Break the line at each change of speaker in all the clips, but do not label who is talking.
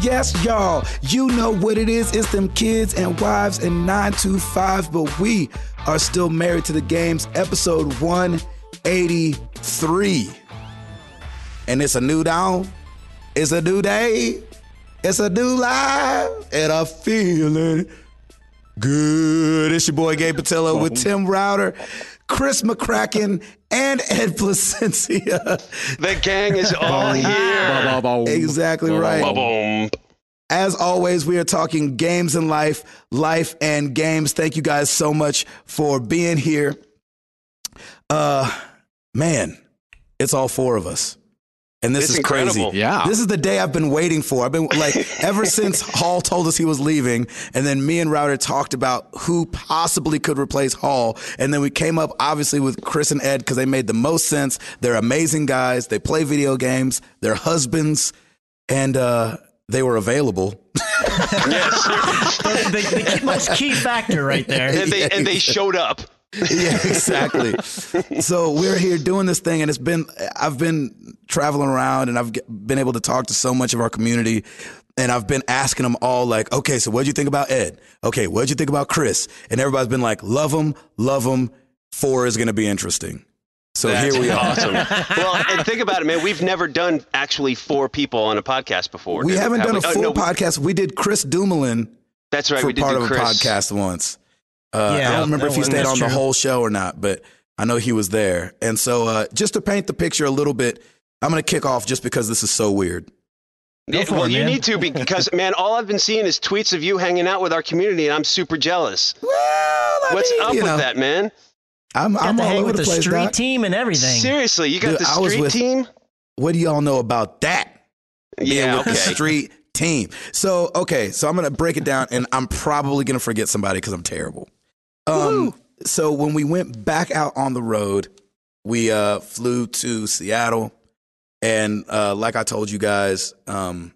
Yes, yes, y'all. You know what it is. It's them kids and wives and 925, but we are still married to the games, episode 183. And it's a new dawn. It's a new day. It's a new life. And I'm feeling good. It's your boy Gabe Patillo with oh. Tim Router, Chris McCracken, and Ed Placencia.
The gang is all here.
Exactly right. As always, we are talking games and life, life and games. Thank you guys so much for being here. Uh, man, it's all four of us. And this
It's
is
incredible.
crazy.
Yeah.
This is the day I've been waiting for. I've been like, ever since Hall told us he was leaving, and then me and Router talked about who possibly could replace Hall. And then we came up, obviously, with Chris and Ed because they made the most sense. They're amazing guys. They play video games, they're husbands, and uh, they were available.
the, the key- most key factor right there.
And they and they showed up.
yeah, exactly. so we're here doing this thing, and it's been I've been traveling around, and I've been able to talk to so much of our community, and I've been asking them all like, okay, so what'd you think about Ed? Okay, what'd you think about Chris? And everybody's been like, love them, love them. Four is going to be interesting. So
That's
here we are.
awesome. well, and think about it, man. We've never done actually four people on a podcast before.
We haven't
Have
done a
we? Oh,
full
no,
podcast. We did Chris Dumoulin
That's right.
for
we did
part of
Chris.
a podcast once. Uh,
Yeah,
I don't remember if he stayed
that's
on the whole show or not, but I know he was there. And so, uh, just to paint the picture a little bit, I'm going to kick off just because this is so weird.
Yeah, well,
it,
you need to because, man, all I've been seeing is tweets of you hanging out with our community, and I'm super jealous.
Well, I
What's
mean,
up with
know,
that, man?
I'm,
Got
I'm all over
with
the
the
place.
street
Doc.
team and everything.
Seriously, you got
Dude,
the
I was
street
with-
team?
What do y'all know about that?
Yeah,
with the
okay.
street team. So, okay, so I'm going to break it down, and I'm probably going to forget somebody because I'm terrible. Um, so when we went back out on the road, we uh, flew to Seattle, and uh, like I told you guys, um,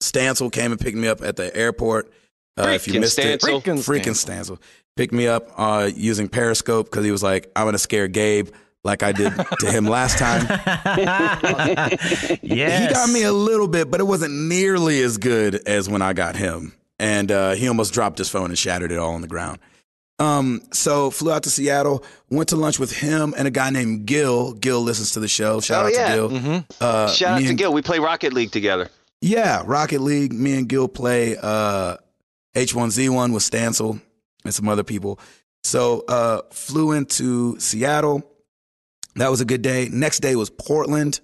Stancil came and picked me up at the airport. Uh, if you
Freaking
missed it,
Stancil.
Freaking
freaking Stancil picked me up uh, using Periscope because he was like, "I'm gonna scare Gabe." Like I did to him last time.
yes.
He got me a little bit, but it wasn't nearly as good as when I got him. And uh, he almost dropped his phone and shattered it all on the ground. Um, so flew out to Seattle, went to lunch with him and a guy named Gil. Gil listens to the show. Shout
Oh,
out
yeah.
to Gil.
Mhm.
Uh,
Shout out to
and-
Gil. We play Rocket League together.
Yeah, Rocket League. Me and Gil play uh, H1Z1 with Stancil and some other people. So uh, flew into Seattle. That was a good day. Next day was Portland.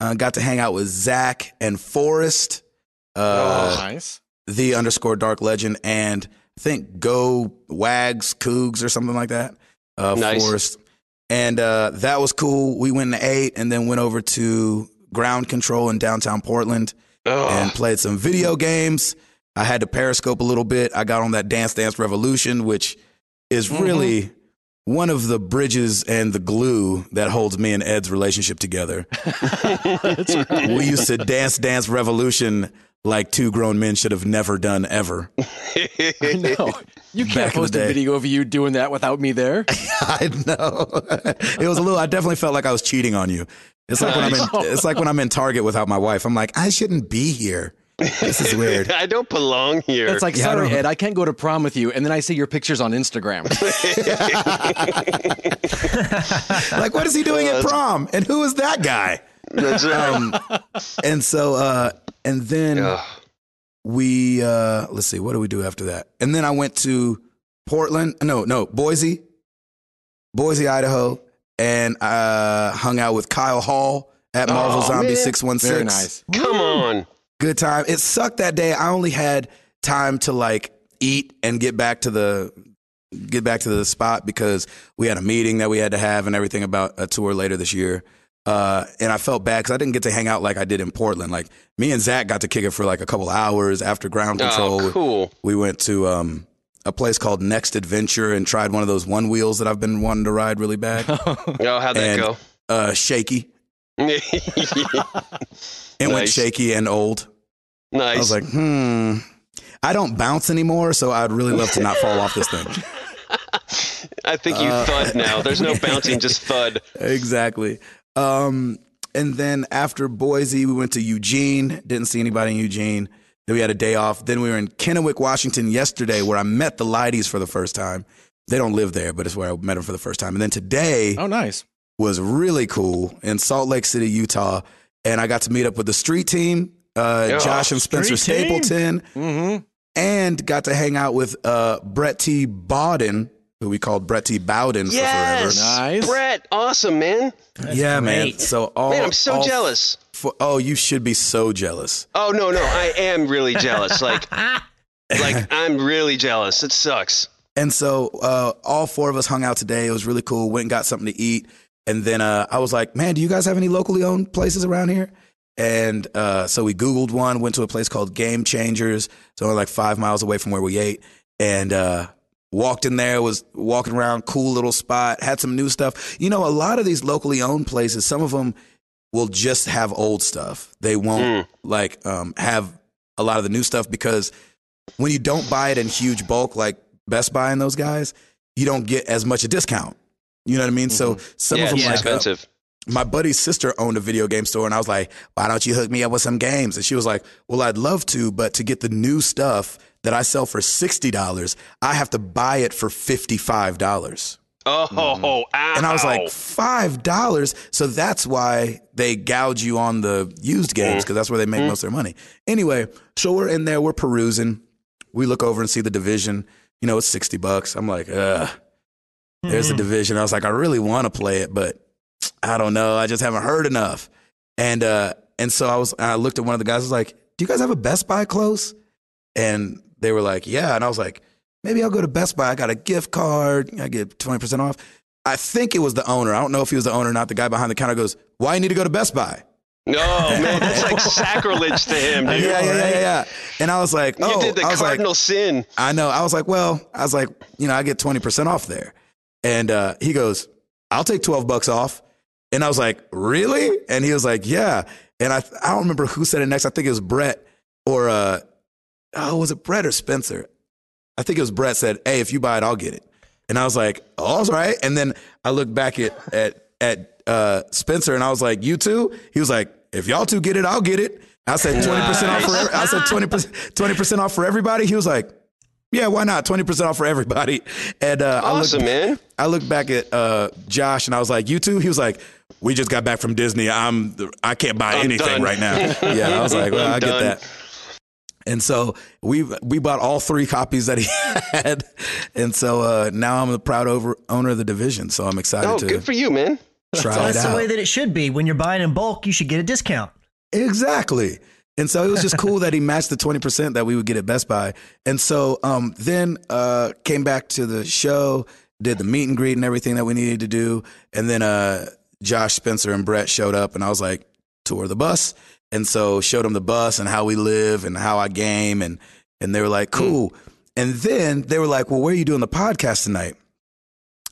Uh, got to hang out with Zach and Forrest. Uh,
Oh, nice.
the underscore dark legend and I think go wags cougs or something like that. Uh,
Nice.
Forrest. And uh, that was cool. We went and ate and then went over to ground control in downtown Portland
Oh,
and played some video games. I had to periscope a little bit. I got on that Dance Dance Revolution, which is
Mm-hmm.
really one of the bridges and the glue that holds me and Ed's relationship together. We used to dance Dance Revolution like two grown men should have never done ever.
I know. You can't post a video of you doing that without me there.
I know. it was a little. I definitely felt like I was cheating on you. It's like when I'm in. It's like when I'm in Target without my wife. I'm like, I shouldn't be here. This is weird.
I don't belong here.
It's like,
Yeah, I
sorry,
don't-
Ed, I can't go to prom with you. And then I see your pictures on Instagram.
like, what is he doing at prom? And who is that guy?
That's right.
Um, and so, uh, and then
Ugh.
we uh, let's see, what do we do after that? And then I went to Portland. No, no, Boise, Boise, Idaho, and uh, hung out with Kyle Hall at Marvel
Oh,
Zombie Six One Six.
Very nice.
Come on.
good time. It sucked that day. I only had time to like eat and get back to the get back to the spot because we had a meeting that we had to have and everything about a tour later this year. Uh, and I felt bad because I didn't get to hang out like I did in Portland. Like me and Zach got to kick it for like a couple hours after ground control.
Oh, cool.
We went to um, a place called Next Adventure and tried one of those one wheels that I've been wanting to ride really bad.
Oh, how'd that
And-
go?
uh, shaky. It went shaky and old.
nice.
I was like, hmm. I don't bounce anymore, so I'd really love to not fall off this thing.
I think you
uh,
thud now. There's no bouncing, just thud.
exactly. Um, and then after Boise, we went to Eugene. Didn't see anybody in Eugene. Then we had a day off. Then we were in Kennewick, Washington yesterday, where I met the Lighties for the first time. They don't live there, but it's where I met them for the first time. And then today
Oh, nice.
was really cool in Salt Lake City, Utah, and I got to meet up with the street team, uh. Josh and Spencer Stapleton,
Mm-hmm.
and got to hang out with uh, Brett T. Bowden, who we called Brett T. Bowden for forever.
Nice.
Brett, awesome man.
yeah, man. So all
Man, I'm so
all
jealous.
For, oh, you should be so jealous.
Oh no, no, I am really jealous. Like, like I'm really jealous. It sucks.
And so uh, all four of us hung out today. It was really cool. Went and got something to eat. And then uh, I was like, man, do you guys have any locally owned places around here? And uh, so we Googled one, went to a place called Game Changers. It's only like five miles away from where we ate. And uh, walked in there, was walking around, cool little spot, had some new stuff. You know, a lot of these locally owned places, some of them will just have old stuff. They won't like um, have a lot of the new stuff because when you don't buy it in huge bulk, like Best Buy and those guys, you don't get as much a discount. You know what I mean? So some
yeah,
of them,
it's
like uh,
expensive.
my buddy's sister owned a video game store, and I was like, "Why don't you hook me up with some games?" And she was like, "Well, I'd love to, but to get the new stuff that I sell for sixty dollars, I have to buy it for fifty five dollars."
oh, mm-hmm. ow.
And I was like, five dollars. So that's why they gouge you on the used games mm. because that's where they make mm. most of their money. Anyway, so we're in there, we're perusing. We look over and see the division. You know, it's sixty bucks. I'm like, ugh. There's the mm-hmm. division. I was like, I really want to play it, but I don't know. I just haven't heard enough. And uh, and so I was. I looked at one of the guys. I was like, Do you guys have a Best Buy close? And they were like, Yeah. And I was like, Maybe I'll go to Best Buy. I got a gift card. I get twenty percent off. I think it was the owner. I don't know if he was the owner or not. The guy behind the counter goes, "Why you need to go to Best Buy?"
no, man, that's like sacrilege to him, dude.
Yeah, yeah, yeah, yeah. And I was like,
You
"Oh,
did the
I was like,
cardinal sin.
I know. I was like, well, I was like, you know, I get 20% off there. And uh, he goes, I'll take 12 bucks off. And I was like, really? And he was like, yeah. And I, I don't remember who said it next. I think it was Brett or, uh, oh, was it Brett or Spencer? I think it was Brett said, hey, if you buy it, I'll get it. And I was like, oh, all right. And then I looked back at, at, at uh, Spencer and I was like, you too? He was like, if y'all two get it, I'll get it. I said 20% off for, every, I said 20%, 20% off for everybody. He was like, yeah, why not? 20% off for everybody. And uh,
Awesome,
I, looked,
man.
I looked back at uh, Josh and I was like, you too? He was like, we just got back from Disney. I'm, I can't buy
I'm
anything
done.
right now. yeah, I was like, well, I get
done.
that. And so we we bought all three copies that he had, and so uh, now I'm the proud over, owner of the division. So I'm excited
Oh,
to
good for you, man.
try
That's
it
the way that it should be. When you're buying in bulk, you should get a discount.
Exactly. And so it was just cool that he matched the 20% that we would get at Best Buy. And so um, then uh, came back to the show, did the meet and greet and everything that we needed to do. And then uh, Josh Spencer and Brett showed up, and I was like, tour the bus. And so showed them the bus and how we live and how I game. And, and they were like, cool. And then they were like, well, where are you doing the podcast tonight?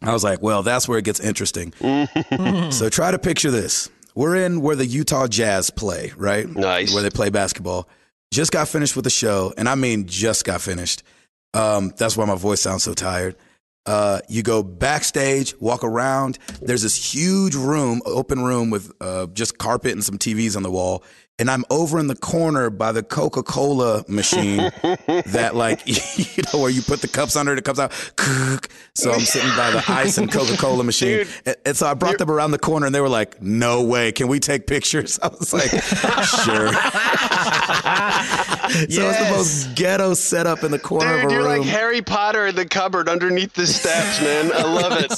I was like, well, that's where it gets interesting. so try to picture this. We're in where the Utah Jazz play, right?
Nice.
Where they play basketball. Just got finished with the show, and I mean just got finished. Um, that's why my voice sounds so tired. Uh, you go backstage, walk around. There's this huge room, open room with uh, just carpet and some TVs on the wall. And I'm over in the corner by the Coca Cola machine that, like, you know, where you put the cups under, it it comes out. So I'm sitting by the ice and Coca Cola machine.
Dude,
and, so I brought them around the corner and they were like, no way. Can we take pictures? I was like, sure. So it's the most ghetto setup in the corner
Dude,
of a
you're
room.
like Harry Potter in the cupboard underneath the steps, man. I love it.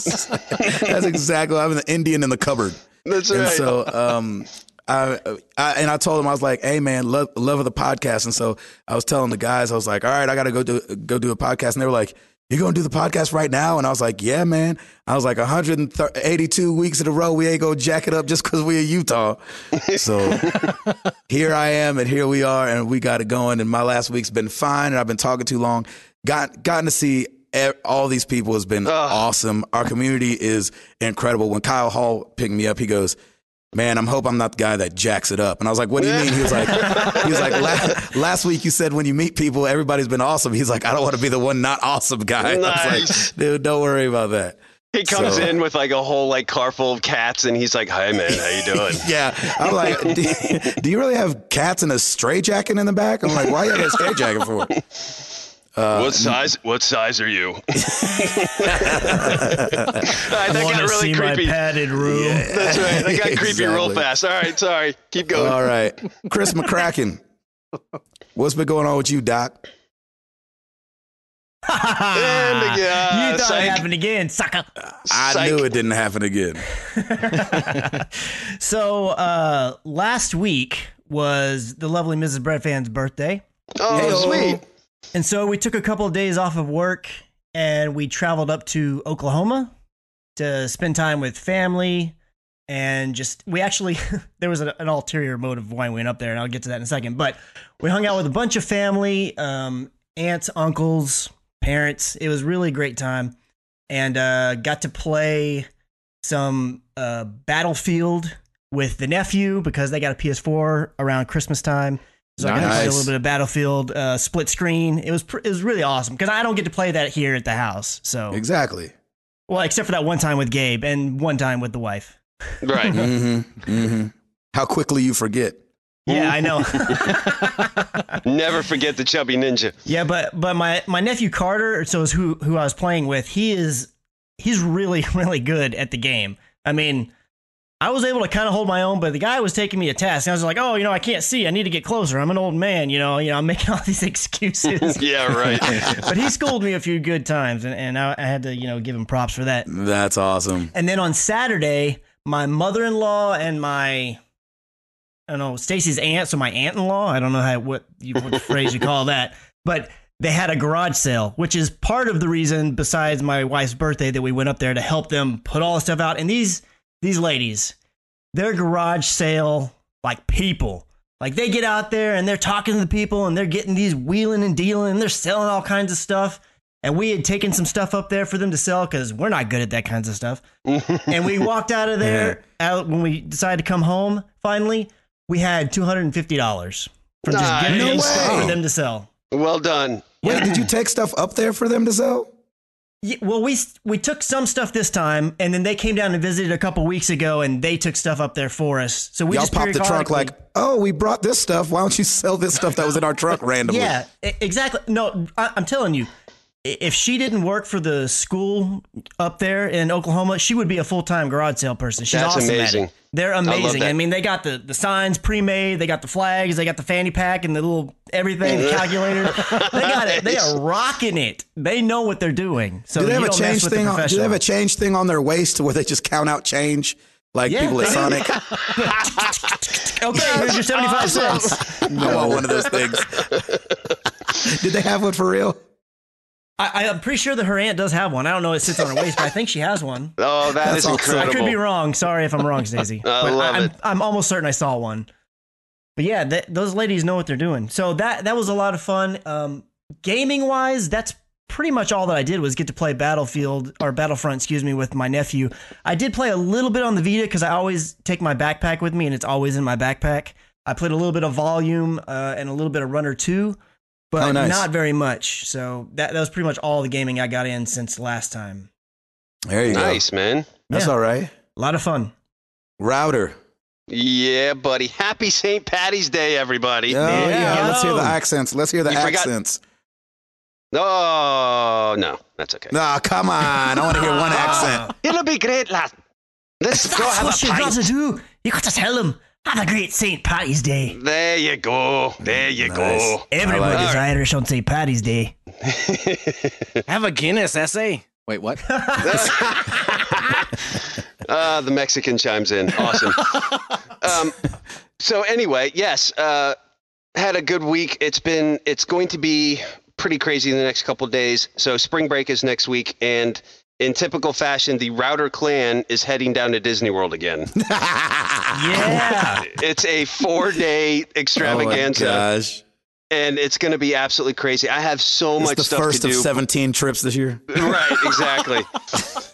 That's exactly. I'm the Indian in the cupboard.
That's right.
and so, um, I, I and I told him I was like, "Hey, man, love love of the podcast." And so I was telling the guys, I was like, "All right, I got to go do go do a podcast." And they were like, "You're going to do the podcast right now?" And I was like, "Yeah, man." I was like, "182 weeks in a row, we ain't gonna jack it up just because we're in Utah." So here I am, and here we are, and we got it going. And my last week's been fine, and I've been talking too long. Got gotten to see all these people has been awesome. Our community is incredible. When Kyle Hall picked me up, he goes. Man, I'm hope I'm not the guy that jacks it up. And I was like, "What do you mean?" He was like, "He was like last, last week you said when you meet people, everybody's been awesome." He's like, "I don't want to be the one not awesome guy." I was
Nice.
like, "Dude, don't worry about that."
He comes
So-
in with like a whole like car full of cats, and he's like, "Hi, man, how you doing?"
Yeah, I'm like, do, do you really have cats in a stray jacket in the back? I'm like, why are you have a stray jacket for? Uh,
what size? What size are you? that
I
got
want to
really
see
creepy.
my padded room.
That's right. That got creepy real fast. All right, sorry. Keep going.
All right, Chris McCracken, what's been going on with you, Doc?
And, uh,
you thought
psych.
it happened again, sucker.
I
Psych.
knew it didn't happen again.
So uh, last week was the lovely Mrs. Breadfan's birthday.
oh,
Hey-o.
sweet.
And so we took a couple of days off of work and we traveled up to Oklahoma to spend time with family and just we actually there was a, an ulterior motive of why we went up there and I'll get to that in a second. But we hung out with a bunch of family, um, aunts, uncles, parents. It was really great time and uh, got to play some uh, Battlefield with the nephew because they got a PS4 around Christmas time. So I got to play a little bit of Battlefield uh, split screen. It was pr- it was really awesome because I don't get to play that here at the house. So
Exactly.
well, except for that one time with Gabe and one time with the wife.
Right.
Mm-hmm. Mm-hmm. How quickly you forget.
Yeah, I know.
Never forget the chubby ninja.
yeah, but but my my nephew Carter, so is who who I was playing with. He is he's really really good at the game. I mean, I was able to kind of hold my own, but the guy was taking me a test. And I was like, oh, you know, I can't see. I need to get closer. I'm an old man. You know, you know, I'm making all these excuses.
Yeah, right.
but he schooled me a few good times, and, and I, I had to, you know, give him props for that.
That's awesome.
And then on Saturday, my mother-in-law and my I don't know, Stacy's aunt, so my aunt-in-law, I don't know how what you what the phrase you call that, but they had a garage sale, which is part of the reason besides my wife's birthday that we went up there to help them put all the stuff out. And these these ladies, their garage sale like people. Like they get out there and they're talking to the people and they're getting these wheeling and dealing and they're selling all kinds of stuff. And we had taken some stuff up there for them to sell because we're not good at that kinds of stuff. and we walked out of there out when we decided to come home. Finally, we had two hundred and fifty dollars from just
Nice.
getting
No
them stuff for them to sell.
Well done.
Wait, did you take stuff up there for them to sell?
Yeah, well, we we took some stuff this time, and then they came down and visited a couple weeks ago, and they took stuff up there for us. So we
Y'all
just
popped the trunk like, oh, we brought this stuff. Why don't you sell this stuff that was in our truck randomly?
Yeah, exactly. No, I, I'm telling you, if she didn't work for the school up there in Oklahoma, she would be a full time garage sale person. She's
That's
awesome
amazing.
At it. They're amazing.
that.
I, mean, they got the, the signs pre made, they got the flags, they got the fanny pack and the little everything, the calculator. They got it. They are rocking it. They know what they're doing. So
Do they have a change thing? On, do they have a change thing on their waist where they just count out change like
Yeah,
people at. Sonic?
Okay, here's your 75 cents.
I want one of those things. Did they have one for real?
I, I'm pretty sure that her aunt does have one. I don't know if it sits on her waist, but I think she has one.
Oh, that
That's
is
awesome.
I could be wrong. Sorry if I'm wrong, Stacey.
I
but
love
I'm,
it.
I'm almost certain I saw one. But yeah, that, those ladies know what they're doing. So that that was a lot of fun. Um, gaming wise, that's pretty much all that I did was get to play Battlefield or Battlefront, excuse me, with my nephew. I did play a little bit on the Vita because I always take my backpack with me, and it's always in my backpack. I played a little bit of Volume uh, and a little bit of Runner Two, but
Oh, nice.
not very much. So that that was pretty much all the gaming I got in since last time.
There you
Nice, man.
That's
Yeah.
all right.
A lot of fun.
Router.
Yeah, buddy. Happy St. Patty's Day, everybody.
Oh,
There
yeah. Let's hear the accents. Let's hear the
You forgot-
accents.
Oh, no. That's okay.
No, come on. I want to hear one ah. accent.
It'll be great, lad. Let's go
That's
have
what
a
you got to do. You got to tell them. Have a great St. Patty's Day.
There you go. There you
Nice.
go.
Everybody's
it.
Irish on St. Patty's Day.
Have a Guinness essay. Wait, what?
Uh, the Mexican chimes in. Awesome. um, so anyway, yes, uh, had a good week. It's been. It's going to be pretty crazy in the next couple days. So spring break is next week, and in typical fashion, the Router clan is heading down to Disney World again.
Yeah.
it's a four-day
Oh my
extravaganza,
gosh.
And it's going to be absolutely crazy. I have so
It's
much
the
stuff
first
to
of
do.
17 trips this year.
right, exactly.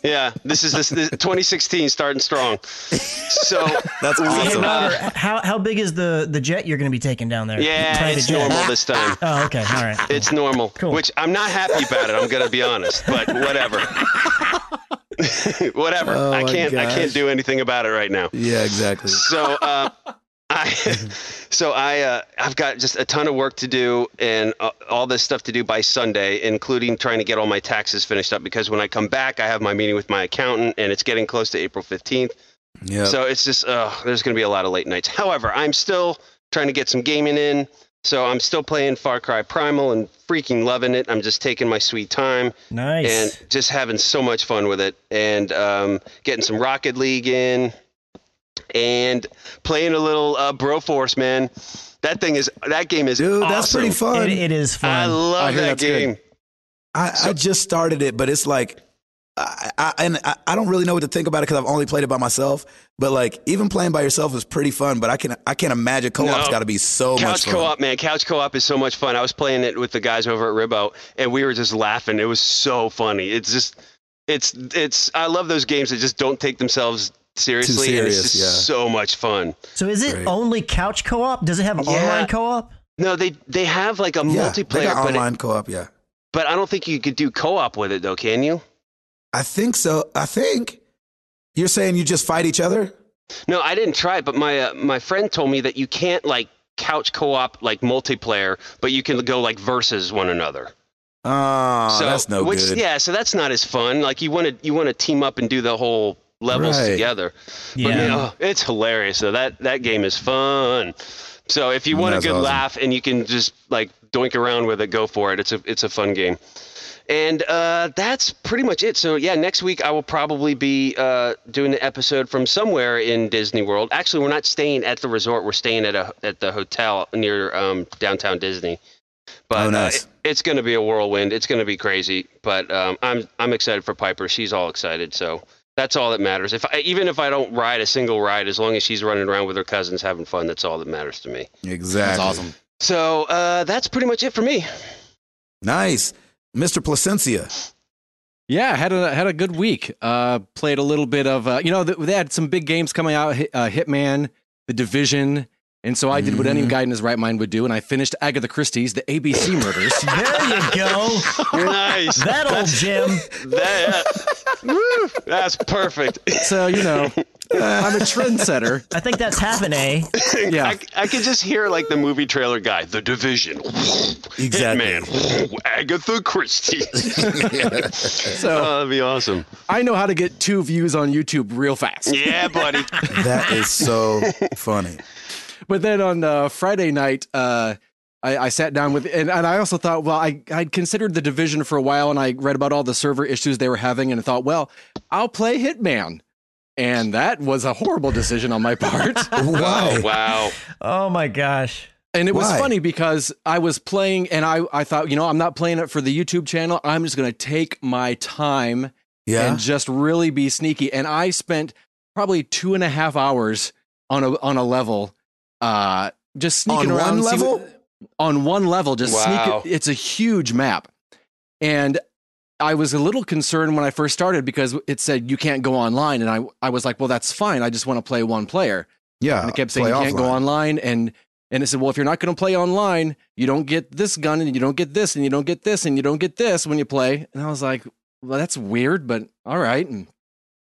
yeah, this is this, this 2016 starting strong. So
That's
Hey,
awesome.
Robert, how, how big is the, the jet you're going to be taking down there?
yeah, it's
jet.
normal this time.
Oh, okay. All right.
It's normal,
Cool.
which I'm not happy about it. I'm gonna be honest, but whatever. Whatever.
Oh
I can't. I can't do anything about it right now.
Yeah, exactly.
So, uh, I, so I, uh, I've got just a ton of work to do and uh, all this stuff to do by Sunday, including trying to get all my taxes finished up. Because when I come back, I have my meeting with my accountant, and it's getting close to April fifteenth.
Yeah.
So it's just, uh, there's going to be a lot of late nights. However, I'm still trying to get some gaming in. So I'm still playing Far Cry Primal and freaking loving it. I'm just taking my sweet time
Nice.
and just having so much fun with it and um, getting some Rocket League in and playing a little uh, Broforce, man. That thing is that game is
Dude, that's
awesome.
pretty fun.
it, it is fun.
I love
I
that
that's good.
game.
I, I just started it, but it's like, I, I, and I, I don't really know what to think about it because I've only played it by myself. But like, even playing by yourself is pretty fun. But I can I can't imagine co-op's
No.
got to be so much
Couch
fun.
co-op, man. Couch co-op is so much fun. I was playing it with the guys over at Ribbo, and we were just laughing. It was so funny. It's just, it's, it's. I love those games that just don't take themselves seriously, and
serious,
it's just
yeah.
so much fun.
so is it
Great.
only couch co-op? Does it have
Yeah.
online co-op?
No, they they have like a
Yeah, they
multiplayer,
got
but it-
online co-op. Yeah,
but I don't think you could do co-op with it though. Can you?
I think so. I think you're saying you just fight each other.
No, I didn't try it, but my uh, my friend told me that you can't like couch co-op like multiplayer, but you can go like versus one another.
Oh,
so
that's no
which,
good.
Yeah, so that's not as fun. Like you want to you want to team up and do the whole levels
Right.
together. But
Yeah.
man, oh, it's hilarious. So that that game is fun. So if you want
That's
a good
awesome.
laugh and you can just like doink around with it, go for it. It's a it's a fun game. And uh, that's pretty much it. So yeah, next week I will probably be uh, doing an episode from somewhere in Disney World. Actually, we're not staying at the resort. We're staying at a at the hotel near um, downtown Disney. But
Oh, nice.
uh, it- it's going to be a whirlwind. It's going to be crazy. But um, I'm I'm excited for Piper. She's all excited. So that's all that matters. If I, even if I don't ride a single ride, as long as she's running around with her cousins having fun, that's all that matters to me.
Exactly.
That's awesome.
So uh, that's pretty much it for me.
Nice, Mr. Placencia.
Yeah, had a had a good week. Uh, played a little bit of uh, you know th- they had some big games coming out. Uh, Hitman, The Division, and so I did what any
Mhm.
guy in his right mind would do, and I finished Agatha Christie's The ABC Murders.
There you go.
nice.
that old Jim.
That, woo, that's perfect.
so you know, I'm a trendsetter.
I think that's half an A.
Yeah.
I, I could just hear like the movie trailer guy, The Division,
Exactly.
Hitman, Agatha Christie.
So
oh, that'd be awesome.
I know how to get two views on YouTube real fast.
Yeah, buddy.
That is so funny.
But then on uh, Friday night, uh, I, I sat down with, and, and I also thought, well, I I'd considered the division for a while, and I read about all the server issues they were having, and I thought, well, I'll play Hitman, and that was a horrible decision on my part.
Why?
Oh, wow.
Oh my gosh.
And it was funny because I was playing, and I I thought, you know, I'm not playing it for the YouTube channel. I'm just going to take my time
Yeah.
and just really be sneaky. And I spent probably two and a half hours on a on a level, uh, just sneaking around.
On
around.
one level?
what- on one level, just
Wow.
sneaking. It's a huge map, and I was a little concerned when I first started because it said you can't go online, and I I was like, well, that's fine. I just want to play one player.
yeah.
And it kept saying you can't go online, and and it said, well, if you're not going to play online, you don't get this gun, and you don't get this, and you don't get this, and you don't get this when you play. And I was like, well, that's weird, but all right, and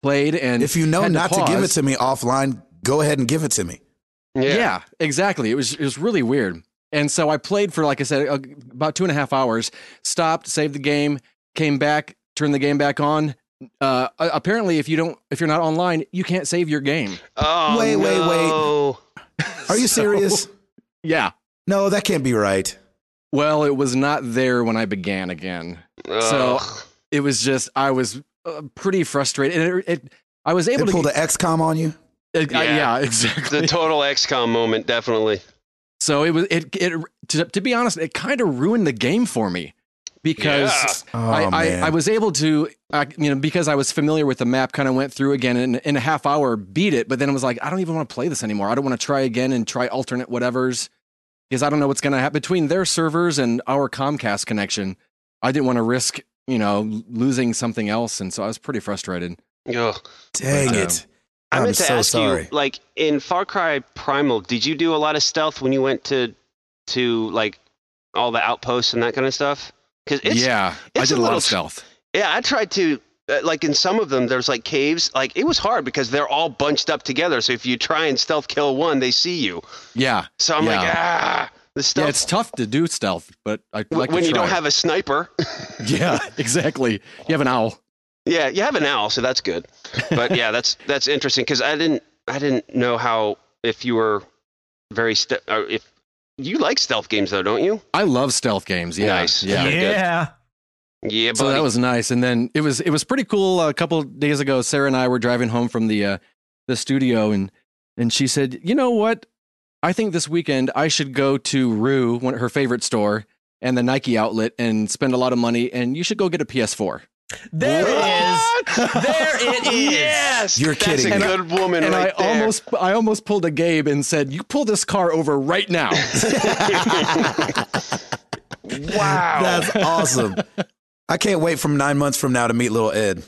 played and
If you know not to give it to me offline, go ahead and give it to me.
Yeah. exactly. It was it was really weird. And so I played for like I said uh, about two and a half hours. Stopped, saved the game, came back, turned the game back on. Uh, apparently, if you don't, if you're not online, you can't save your game.
Oh,
Wait, wait, wait. Are you
So-
serious?
Yeah.
No, that can't be right.
Well, it was not there when I began again. So it was just I was uh, pretty frustrated, and it, it I was able
They
to
pulled the XCOM on you.
It- I-
Yeah.
yeah,
the
exactly.
total XCOM moment, definitely.
So it was it it to, to be honest, it kind of ruined the game for me because
Oh,
I, I. I was able to, uh, you know, because I was familiar with the map, kind of went through again and in a half hour beat it. But then I was like, I don't even want to play this anymore. I don't want to try again and try alternate whatevers because I don't know what's going to happen between their servers and our Comcast connection. I didn't want to risk, you know, losing something else. And so I was pretty frustrated.
Ugh.
Dang
But,
it.
I
I'm
meant to
so
ask
sorry.
you, like in Far Cry Primal, did you do a lot of stealth when you went to to like all the outposts and that kind of stuff? Because it's yeah.
yeah, I did
a
a lot of stealth.
Yeah, I tried to uh, like in some of them, there's like caves. Like it was hard because they're all bunched up together. So if you try and stealth kill one, they see you.
Yeah.
So I'm like, ah, the
Yeah,
stealth.
it's tough to do stealth, but I like
when you don't have a sniper.
Yeah, exactly. You have an owl.
Yeah, you have an owl, so that's good. But yeah, that's that's interesting because I didn't I didn't know how if you were very ste- or if you like stealth games though, don't you?
I love stealth games. Yeah.
Nice.
Yeah.
Yeah.
Yeah, buddy.
So that was nice. And then it was it was pretty cool. A couple days ago, Sarah and I were driving home from the uh, the studio, and and she said, "You know what? I think this weekend I should go to Rue, one her favorite store, and the Nike outlet, and spend a lot of money. And you should go get a PS4."
There it is. There it is.
Yes,
You're
that's
kidding
a
me.
good woman
And
right
I
there.
almost I almost pulled a Gabe and said, "You pull this car over right now."
wow.
That's awesome. I can't wait from nine months from now to meet little Ed.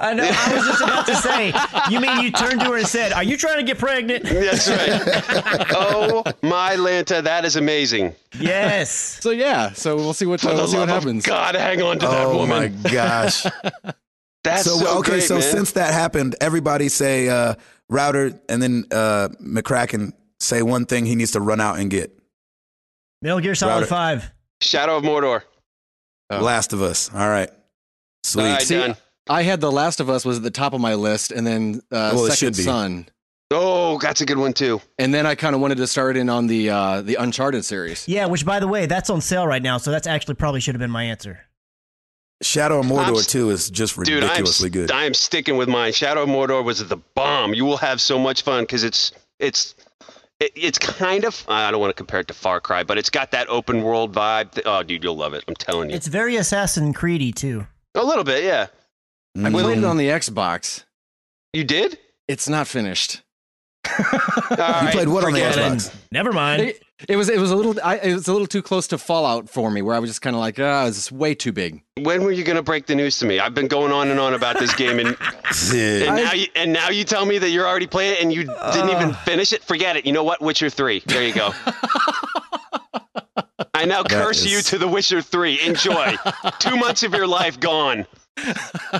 I know. I was just about to say. You mean you turned to her and said, "Are you trying to get pregnant?"
That's right. oh my Lanta, that is amazing.
Yes.
so yeah, so we'll see what
For
uh,
the
we'll see what happens.
God, hang on to that
Oh my gosh.
That's
so,
so,
okay,
great,
so
man.
since that happened, everybody say uh, router and then uh, McCracken say one thing he needs to run out and get.
Metal Gear Solid
Router.
Five.
Shadow of Mordor.
Oh.
Last of Us. All right. Sweet.
All right,
See,
done.
I had The Last of Us was at the top of my list, and then uh,
Well,
Second. Son,
Oh, that's a good one too.
and then I kind of wanted to start in on the uh, the Uncharted series.
Yeah, which by the way, that's on sale right now, so that's actually probably should have been my answer.
Shadow of
I'm
Mordor
s-
2 is just
Dude, I'm,
ridiculously good.
I am sticking with mine. Shadow of Mordor was the bomb. You will have so much fun because it's it's it, it's kind of I don't want to compare it to Far Cry, but it's got that open world vibe. Oh, dude, you'll love it. I'm telling you.
It's very Assassin Creedy too.
a little bit, yeah.
I played
Mhm.
it on the Xbox.
You did?
It's not finished.
All
You
right,
played what on the. Xbox?
Never mind.
It, it was it was a little I, it was a little too close to Fallout for me, where I was just kind of like, ah, this is way too big.
When were you going to break the news to me? I've been going on and on about this game, and, and
Yeah.
now you and now you tell me that you're already playing it and you didn't even finish it. Forget it. You know what? Witcher three. There you go. I now curse
is-
you to the Witcher three. Enjoy. Two months of your life gone.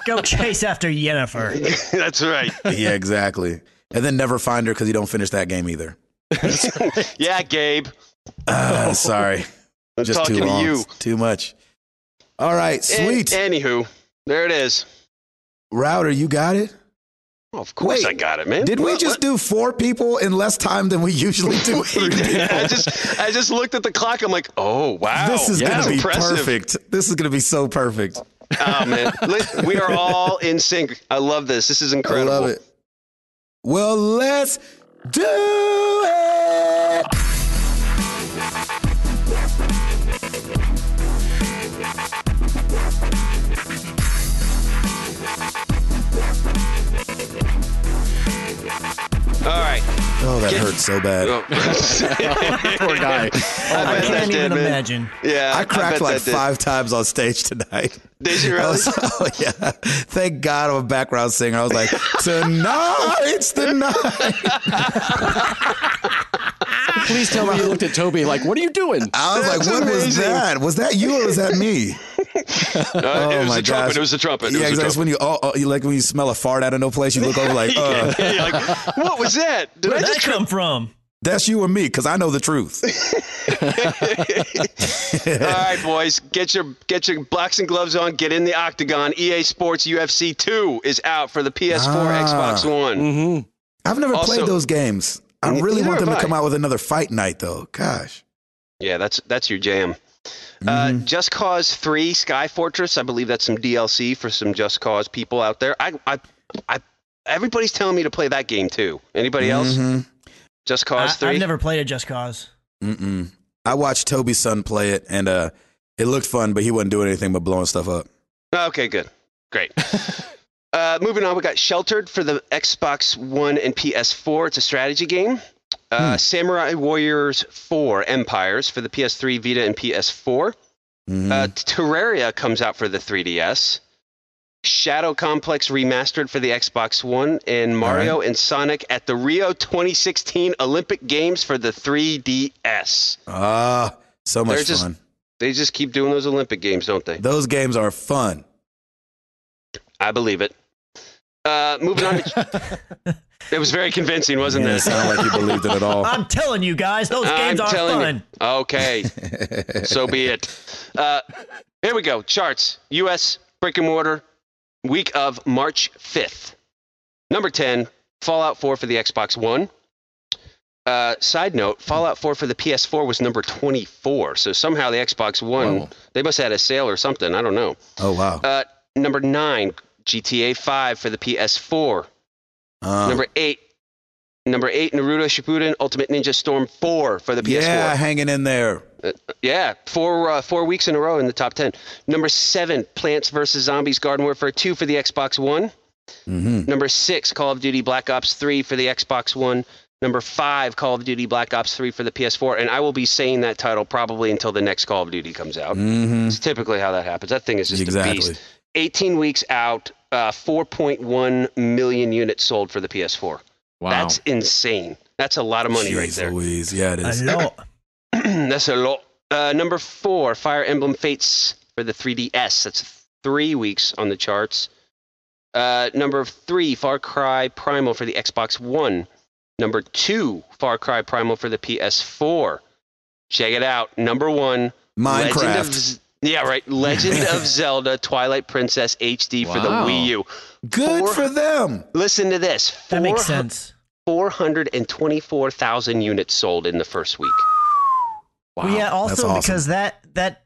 Go chase after Yennefer.
That's right.
yeah, exactly. And then never find her because you don't finish that game either.
Yeah, Gabe.
Ah, sorry.
I'm
Just
talking
too long.
to you.
Too much. All right, sweet.
An- anywho, there it is.
Router, you got it?
Oh, of course
Wait,
I got it, man.
Did we
What-
just
what-
do four people in less time than we usually do? Three people?
I just I just looked at the clock. I'm like, oh wow,
this is
that's
going to be
impressive.
perfect. This is going to be so perfect.
Oh man, we are all in sync. I love this. This is incredible.
I love it. Well, let's do it.
All right.
Oh, that
Get-
hurts so bad.
Oh.
Poor guy.
I
I can't even
man.
imagine.
Yeah,
I
bet
cracked like
that did.
five times on stage tonight.
Did you really?
was- oh yeah! Thank God I'm a background singer. I was like, tonight's the night.
Please tell me you looked at Toby like, what are you doing?
I was
That's
like, what was that? Was that you or was that me?
Uh,
Oh
it was
my
the trumpet.
gosh.
It was the trumpet. It
yeah,
was
exactly.
the
That's when you, oh, oh, you like when you smell a fart out of no place. You look over like, uh,
trumpet. Yeah, like, what was that? Did I
Where'd that
just
come from?
that's you and me because I know the truth.
All right, boys, get your get your boxing gloves on. Get in the octagon. EA Sports UFC 2 is out for the PS4,
Ah.
Xbox One.
Mm-hmm.
I've never
Also-
played those games. I really want them to
I.
come out with another fight night though. Gosh.
Yeah, that's that's your jam. Uh,
Mm-hmm.
Just Cause 3 Sky Fortress. I believe that's some DLC for some Just Cause people out there. I, I, I, everybody's telling me to play that game too. Anybody else?
Mhm.
Just
I,
Cause 3?
I've never played a Just Cause.
Mm-mm. I watched Toby's son play it, and uh, it looked fun, but he wasn't doing anything but blowing stuff up.
Okay, good. Great. uh, moving on, we got Sheltered for the Xbox One and PS4. It's a strategy game. Uh, Samurai Warriors 4 Empires for the PS3, Vita, and PS4.
Mhm.
Uh, Terraria comes out for the 3DS. Shadow Complex remastered for the Xbox One, and Mario and Sonic at the Rio 2016 Olympic Games for the 3DS.
Ah, so much
just-
fun.
They just keep doing those Olympic Games, don't they?
Those games are fun.
I believe it. Uh, moving on. To, it was very convincing, wasn't
Yeah, it
it?
sounded like you believed it at all.
I'm telling you guys, those
I'm
games are fun.
you. Okay, so be it. Uh, here we go. Charts. U.S. brick and mortar. Week of March 5th. Number 10, Fallout 4 for the Xbox One. Uh, side note, Fallout 4 for the PS4 was number 24. So somehow the Xbox One,
Whoa.
they must have had a sale or something. I don't know.
Oh wow.
Uh, number 9, GTA 5 for the PS4.
Uh,
Number 8, number 8, Naruto Shippuden Ultimate Ninja Storm 4 for the PS4.
yeah, hanging in there.
Yeah, four uh, four weeks in a row in the top ten. Number seven, Plants vs Zombies: Garden Warfare Two for the Xbox One.
hmm
Number six, Call of Duty Black Ops Three for the Xbox One. Number five, Call of Duty Black Ops Three for the PS4. And I will be saying that title probably until the next Call of Duty comes out.
Mm-hmm.
It's typically how that happens. That thing is just a beast. 18 weeks out, uh, 4.1 million units sold for the PS4.
Wow.
That's insane. That's a lot of money right
Jeez
there.
Louise. Yeah, it is.
A lot.
That's a lot. Uh, number four, Fire Emblem Fates for the 3DS. That's three weeks on the charts. Uh, number three, Far Cry Primal for the Xbox One. Number two, Far Cry Primal for the PS4. Check it out. Number one, Legend of
Minecraft.
Z- yeah, right. Legend of Zelda Twilight Princess HD for the Wii U.
Good
Four-
for them.
Listen to this.
That makes sense.
424,000 units sold in the first week.
wow.
Well, yeah, also
awesome.
because that that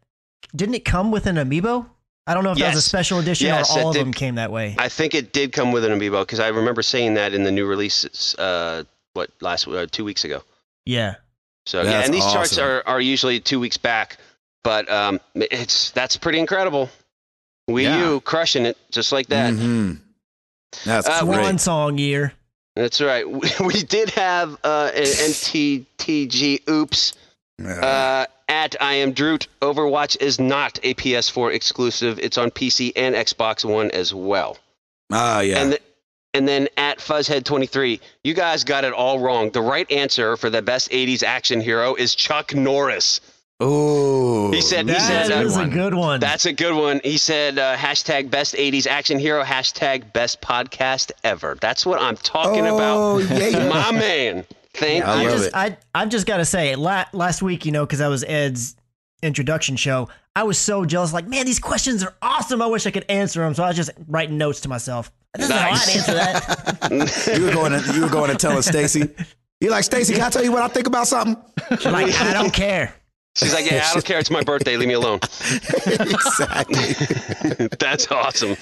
didn't it come with an amiibo? I don't know if that was a special edition
Yes,
or all of
did.
them came that way.
I think it did come with an amiibo because I remember saying that in the new releases. Uh, what last uh, two weeks ago?
yeah.
So yeah, and these charts are, are usually two weeks back, but um, it's that's pretty incredible. Wii
Yeah.
U crushing it just like that.
Mhm. That's
Uh,
great.
Swan song year.
That's right. We, we did have uh, an NTTG oops
Yeah.
uh, at I am Droot. Overwatch is not a PS4 exclusive. It's on PC and Xbox One as well.
ah, yeah.
And, th- and then at Fuzzhead23, you guys got it all wrong. The right answer for the best 80s action hero is Chuck Norris.
Oh,
He said- he
That
said, uh,
is a
one.
good one.
That's a good one. He said uh, hashtag best 80s action hero, hashtag best podcast ever. That's what I'm talking
oh,
about.
yeah.
My man. Thank
I
I
you.
love
just,
it.
I, I've just got to say, la- last week, you know, because I was Ed's introduction show, I was so jealous. Like, man, these questions are awesome. I wish I could answer them. So I was just writing notes to myself. This is how
Nice.
I'd answer that.
you were going to you were going to tell us, Stacy. You're like Stacy. Can I tell you what I think about something?
Like, I don't care.
She's like, yeah, I don't care. It's my birthday. Leave me alone.
exactly.
That's awesome.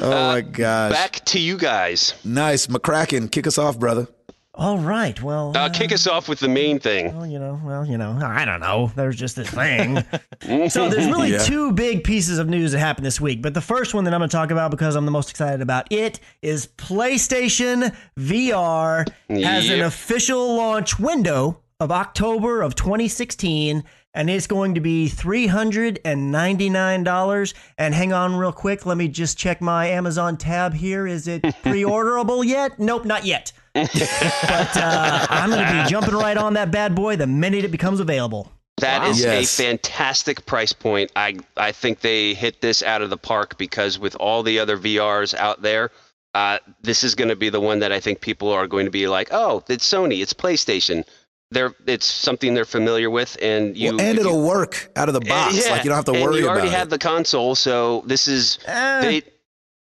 Oh my gosh.
Back to you guys.
nice, McCracken. Kick us off, brother.
All right. Well,
Uh, kick us off with the main thing.
Well, you know, well, you know, I don't know. There's just this thing. so there's really
Yeah.
two big pieces of news that happened this week. But the first one that I'm going to talk about because I'm the most excited about it is PlayStation VR has an official launch window of October of 2016 and it's going to be $399 and hang on real quick let me just check my amazon tab here is it pre-orderable yet nope not yet but uh, I'm going to be jumping right on that bad boy the minute it becomes available.
That is
Yes.
a fantastic price point. I I think they hit this out of the park because with all the other VRs out there, uh, this is going to be the one that I think people are going to be like, oh, it's Sony, it's PlayStation. They're it's something they're familiar with, and you
Well, and it'll work out of the box.
Yeah,
Like you don't have to worry about.
and You already have
it.
the console, so this is
Eh,
they.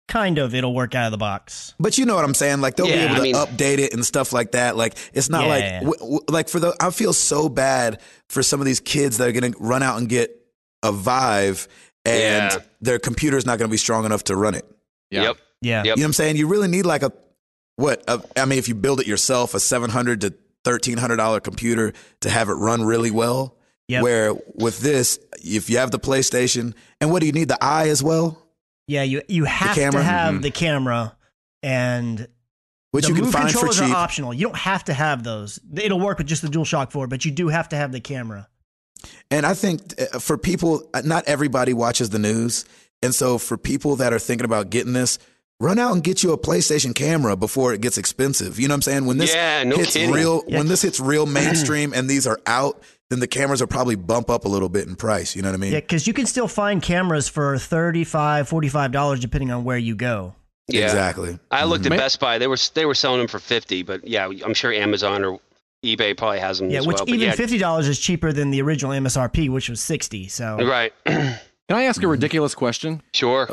kind of, it'll work out of the box.
But you know what I'm saying? Like they'll
Yeah,
be able
I
to
mean-
update it and stuff like that. Like it's not
Yeah.
like w- w- like for the. I feel so bad for some of these kids that are going to run out and get a Vive, and
Yeah.
their computer's not going to be strong enough to run it.
Yeah.
Yep.
Yeah.
Yep.
You know what I'm saying? You really need like a what? A, I mean, if you build it yourself, a seven hundred to thirteen hundred dollar computer to have it run really well.
Yep.
Where with this, if you have the PlayStation, and what do you need? The eye as well,
Yeah, you you have to have
Mhm.
the camera and
which
the
you can find for
controllers
cheap.
are optional. You don't have to have those. It'll work with just the DualShock 4, but you do have to have the camera.
And I think uh, for people, uh, not everybody watches the news. And so for people that are thinking about getting this, run out and get you a PlayStation camera before it gets expensive. You know what I'm saying? When this
Yeah, no
hits
kidding.
real,
Yeah.
when this hits real mainstream and these are out, then the cameras will probably bump up a little bit in price. You know what I mean?
Yeah, because you can still find cameras for $35, $45 depending on where you go.
Yeah.
Exactly.
I looked at
Mhm.
Best Buy. They were they were selling them for fifty, but yeah, I'm sure Amazon or eBay probably has them
Yeah,
as
which
well.
even
yeah,
fifty dollars is cheaper than the original MSRP, which was sixty. So
right.
Can I ask a ridiculous question?
sure.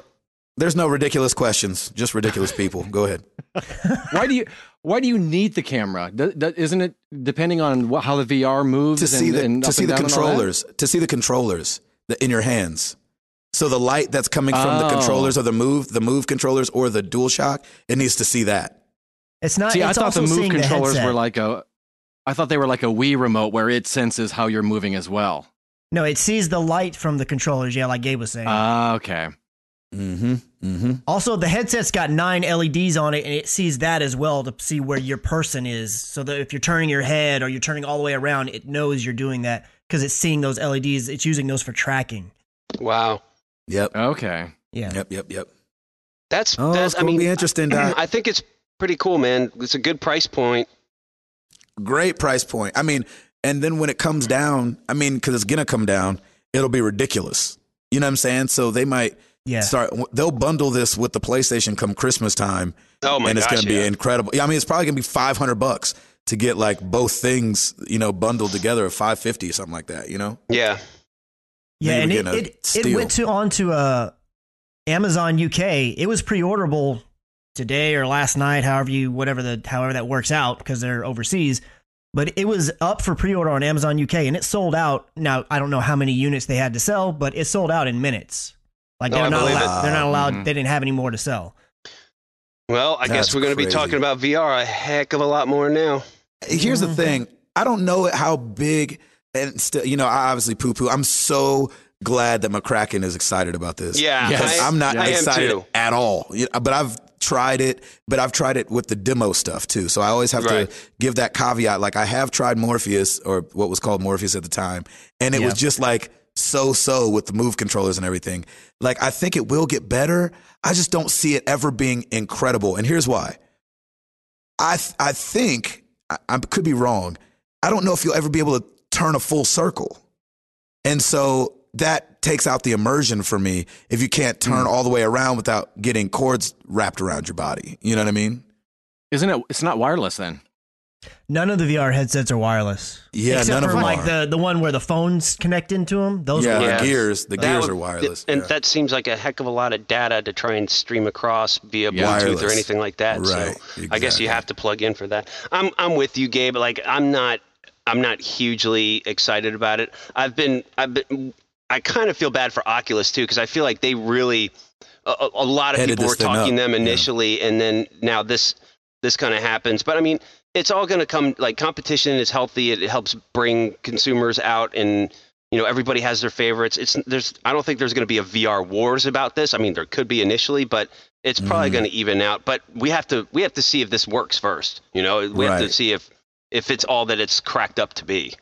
There's no ridiculous questions, just ridiculous people. Go ahead.
Why do you why do you need the camera? Do, do, isn't it depending on what, how the VR moves
To see
and,
the
and
to see
and
the
down and all that?
controllers, to see the controllers that in your hands. So the light that's coming from the
Oh.
controllers or the move, the move controllers or the DualShock, it needs to see that.
it's not.
See, I thought the move controllers
headset.
were like a. I thought they were like a Wii remote where it senses how you're moving as well.
No, it sees the light from the controllers. Yeah, like Gabe was saying.
Ah, okay.
Mm-hmm. Mm-hmm.
also, the headset's got nine LEDs on it, and it sees that as well to see where your person is. So that if you're turning your head or you're turning all the way around, it knows you're doing that because it's seeing those LEDs. It's using those for tracking.
Wow.
Yep.
Okay.
Yeah.
Yep. Yep. Yep.
That's
Oh,
that's. I
gonna
mean,
be interesting. Doc.
I think it's pretty cool, man. It's a good price point.
Great price point. I mean, and then when it comes down, I mean, because it's gonna come down, it'll be ridiculous. You know what I'm saying? So they might
Yeah.
start. They'll bundle this with the PlayStation come Christmas time,
Oh my
and it's gonna be
yeah.
incredible. Yeah, I mean, it's probably gonna be 500 bucks to get like both things, you know, bundled together, at 550 or something like that. You know?
yeah.
Yeah, and it,
getting a
it, it went to onto uh, Amazon UK. It was pre-orderable today or last night, however you whatever the however that works out because they're overseas. But it was up for pre-order on Amazon UK, and it sold out. Now I don't know how many units they had to sell, but it sold out in minutes. Like
Oh,
they're
I
not
believe
allowed,
it.
they're not allowed.
Mhm.
They didn't have any more to sell.
Well, I
That's
guess we're going to be talking about VR a heck of a lot more now.
Here's
Mm-hmm.
the thing. I don't know how big, and still, you know, I obviously poo poo. I'm so glad that McCracken is excited about this.
Yeah,
because
I-
I'm not
I am
excited at all. But I've tried it, but I've tried it with the demo stuff too. So I always have
Right.
to give that caveat. Like I have tried Morpheus or what was called Morpheus at the time, and it was just like so so with the move controllers and everything. Like I think it will get better. I just don't see it ever being incredible. And here's why. I th- I think I, I could be wrong. I don't know if you'll ever be able to turn a full circle, and so that takes out the immersion for me. If you can't turn
Hmm.
all the way around without getting cords wrapped around your body, you know what I mean?
Isn't it? It's not wireless then.
None of the VR headsets are wireless.
Yeah,
except
none of
for
them
like
are.
the the one where the phones connect into them. Those
yeah,
are
Yeah.
the gears, the
That
gears
would-
are wireless.
And
yeah.
that seems like a heck of a lot of data to try and stream across via
Yeah.
Bluetooth or anything like that.
Right,
So I guess you have to plug in for that. I'm I'm with you, Gabe. Like I'm not I'm not hugely excited about it. I've been I've been I kind of feel bad for Oculus too because I feel like they really a, a- a lot of
Headed
people were talking
up,
them
yeah.
initially, and then now this this kind of happens. But I mean, it's all going to come like competition is healthy. It, helps bring consumers out, and you know everybody has their favorites. It's there's I don't think there's going to be a VR wars about this. I mean, there could be initially, but it's probably
Mhm.
going to even out. But we have to we have to see if this works first. You know, we have to see if if it's all that it's cracked up to be.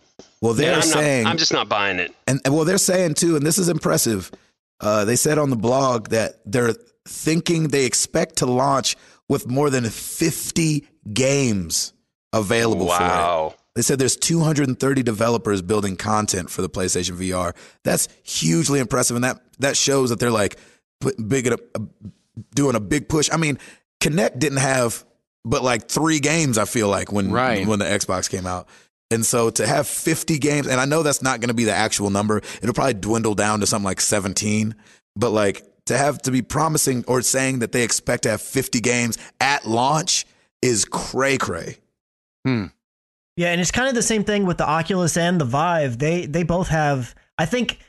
well, they're
I'm,
saying
not, I'm just not buying it.
And, and well, they're saying too, and this is impressive. Uh, they said on the blog that they're thinking they expect to launch with more than 50 games available for it.
Wow.
They said there's 230 developers building content for the PlayStation VR. That's hugely impressive, and that that shows that they're like big uh, doing a big push. I mean, Kinect didn't have but like three games. I feel like when
Right.
when the Xbox came out, and so to have 50 games, and I know that's not going to be the actual number. It'll probably dwindle down to something like 17. But like to have to be promising or saying that they expect to have 50 games at launch is cray cray. Hmm.
Yeah, and it's kind of the same thing with the Oculus and the Vive. They they both have. I think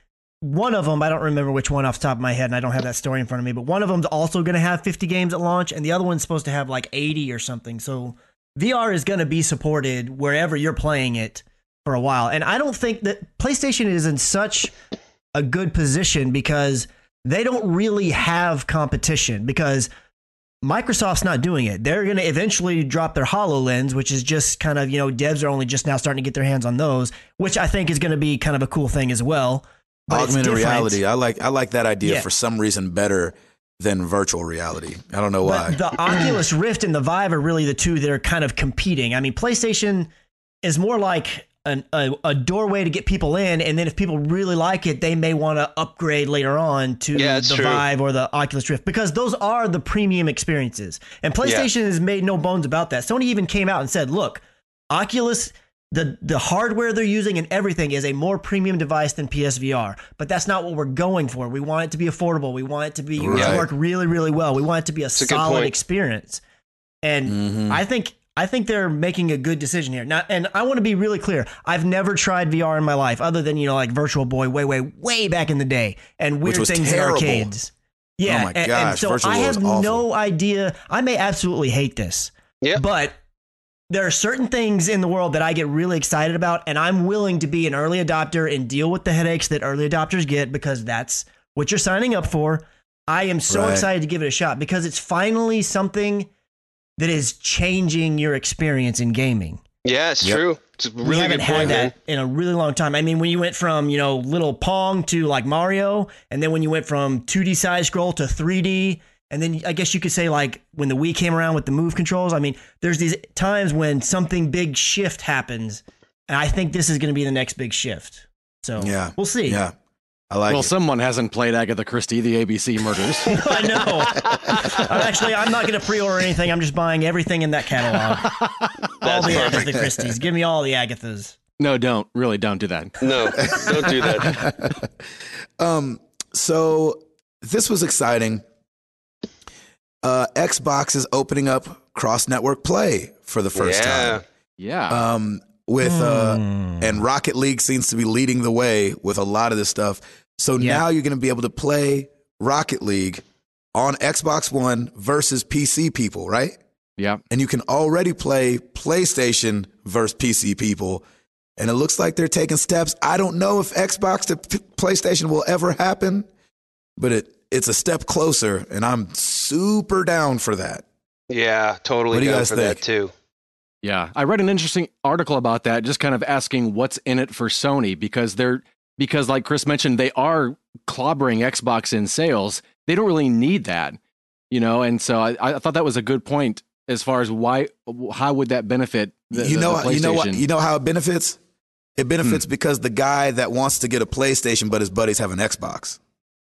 one of them. I don't remember which one off the top of my head, and I don't have that story in front of me. But one of them's also going to have 50 games at launch, and the other one's supposed to have like 80 or something. So VR is going to be supported wherever you're playing it for a while. And I don't think that PlayStation is in such a good position because they don't really have competition because Microsoft's not doing it. They're going to eventually drop their HoloLens, which is just kind of, you know, devs are only just now starting to get their hands on those, which I think is going to be kind of a cool thing as well.
Augmented reality. I like I like that idea
Yeah.
for some reason better than virtual reality. I don't know why.
But the Oculus Rift and the Vive are really the two that are kind of competing. I mean, PlayStation is more like an, a a doorway to get people in, and then if people really like it, they may want to upgrade later on to
Yeah,
the
true.
Vive or the Oculus Rift because those are the premium experiences. And PlayStation has made no bones about that. Sony even came out and said, "Look, Oculus." The, the hardware they're using and everything is a more premium device than PSVR, but that's not what we're going for. We want it to be affordable. We want it to be
Right.
to work really, really well. We want it to be a
a
solid
point.
experience. And
Mhm.
I think I think they're making a good decision here. Now, and I want to be really clear. I've never tried VR in my life, other than you know, like Virtual Boy, way, way, way back in the day, and weird things
terrible.
in arcades. Oh yeah,
Oh my
and, and so
Virtual
I have no idea. I may absolutely hate this.
Yeah.
but there are certain things in the world that I get really excited about, and I'm willing to be an early adopter and deal with the headaches that early adopters get because that's what you're signing up for. I am so
Right.
excited to give it a shot because it's finally something that is changing your experience in gaming.
Yeah, it's
Yep.
true. It's a really
we haven't
good
had
point, man.
that in a really long time. I mean, when you went from you know little Pong to like Mario, and then when you went from 2D side scroll to 3D, and then I guess you could say like when the Wii came around with the move controls. I mean, there's these times when something big shift happens, and I think this is going to be the next big shift. So
Yeah.
we'll see.
Yeah. I like
well,
it.
someone hasn't played Agatha Christie, the ABC murders.
I know. I'm actually, I'm not going to pre-order anything. I'm just buying everything in that catalog. all the
perfect.
Agatha Christie's. Give me all the Agathas.
no, don't. Really, don't do that.
No, don't do that.
um, so this was exciting. Uh, Xbox is opening up cross network play for the first
yeah.
time.
Yeah.
Um, with uh,
Hmm.
and Rocket League seems to be leading the way with a lot of this stuff. So
Yeah.
now you're going to be able to play Rocket League on Xbox One versus PC people, right?
yeah.
And you can already play PlayStation versus PC people. And it looks like they're taking steps. I don't know if Xbox to P- PlayStation will ever happen, but it it's a step closer, and I'm super down for that.
Yeah, totally
What do you
down
guys
for
think?
that too.
Yeah, I read an interesting article about that, just kind of asking what's in it for Sony because they're because like Chris mentioned, they are clobbering Xbox in sales. They don't really need that, you know. And so I, I thought that was a good point as far as why how would that benefit the,
you know,
the
you know what? You know how it benefits? It benefits hmm. because the guy that wants to get a PlayStation, but his buddies have an Xbox.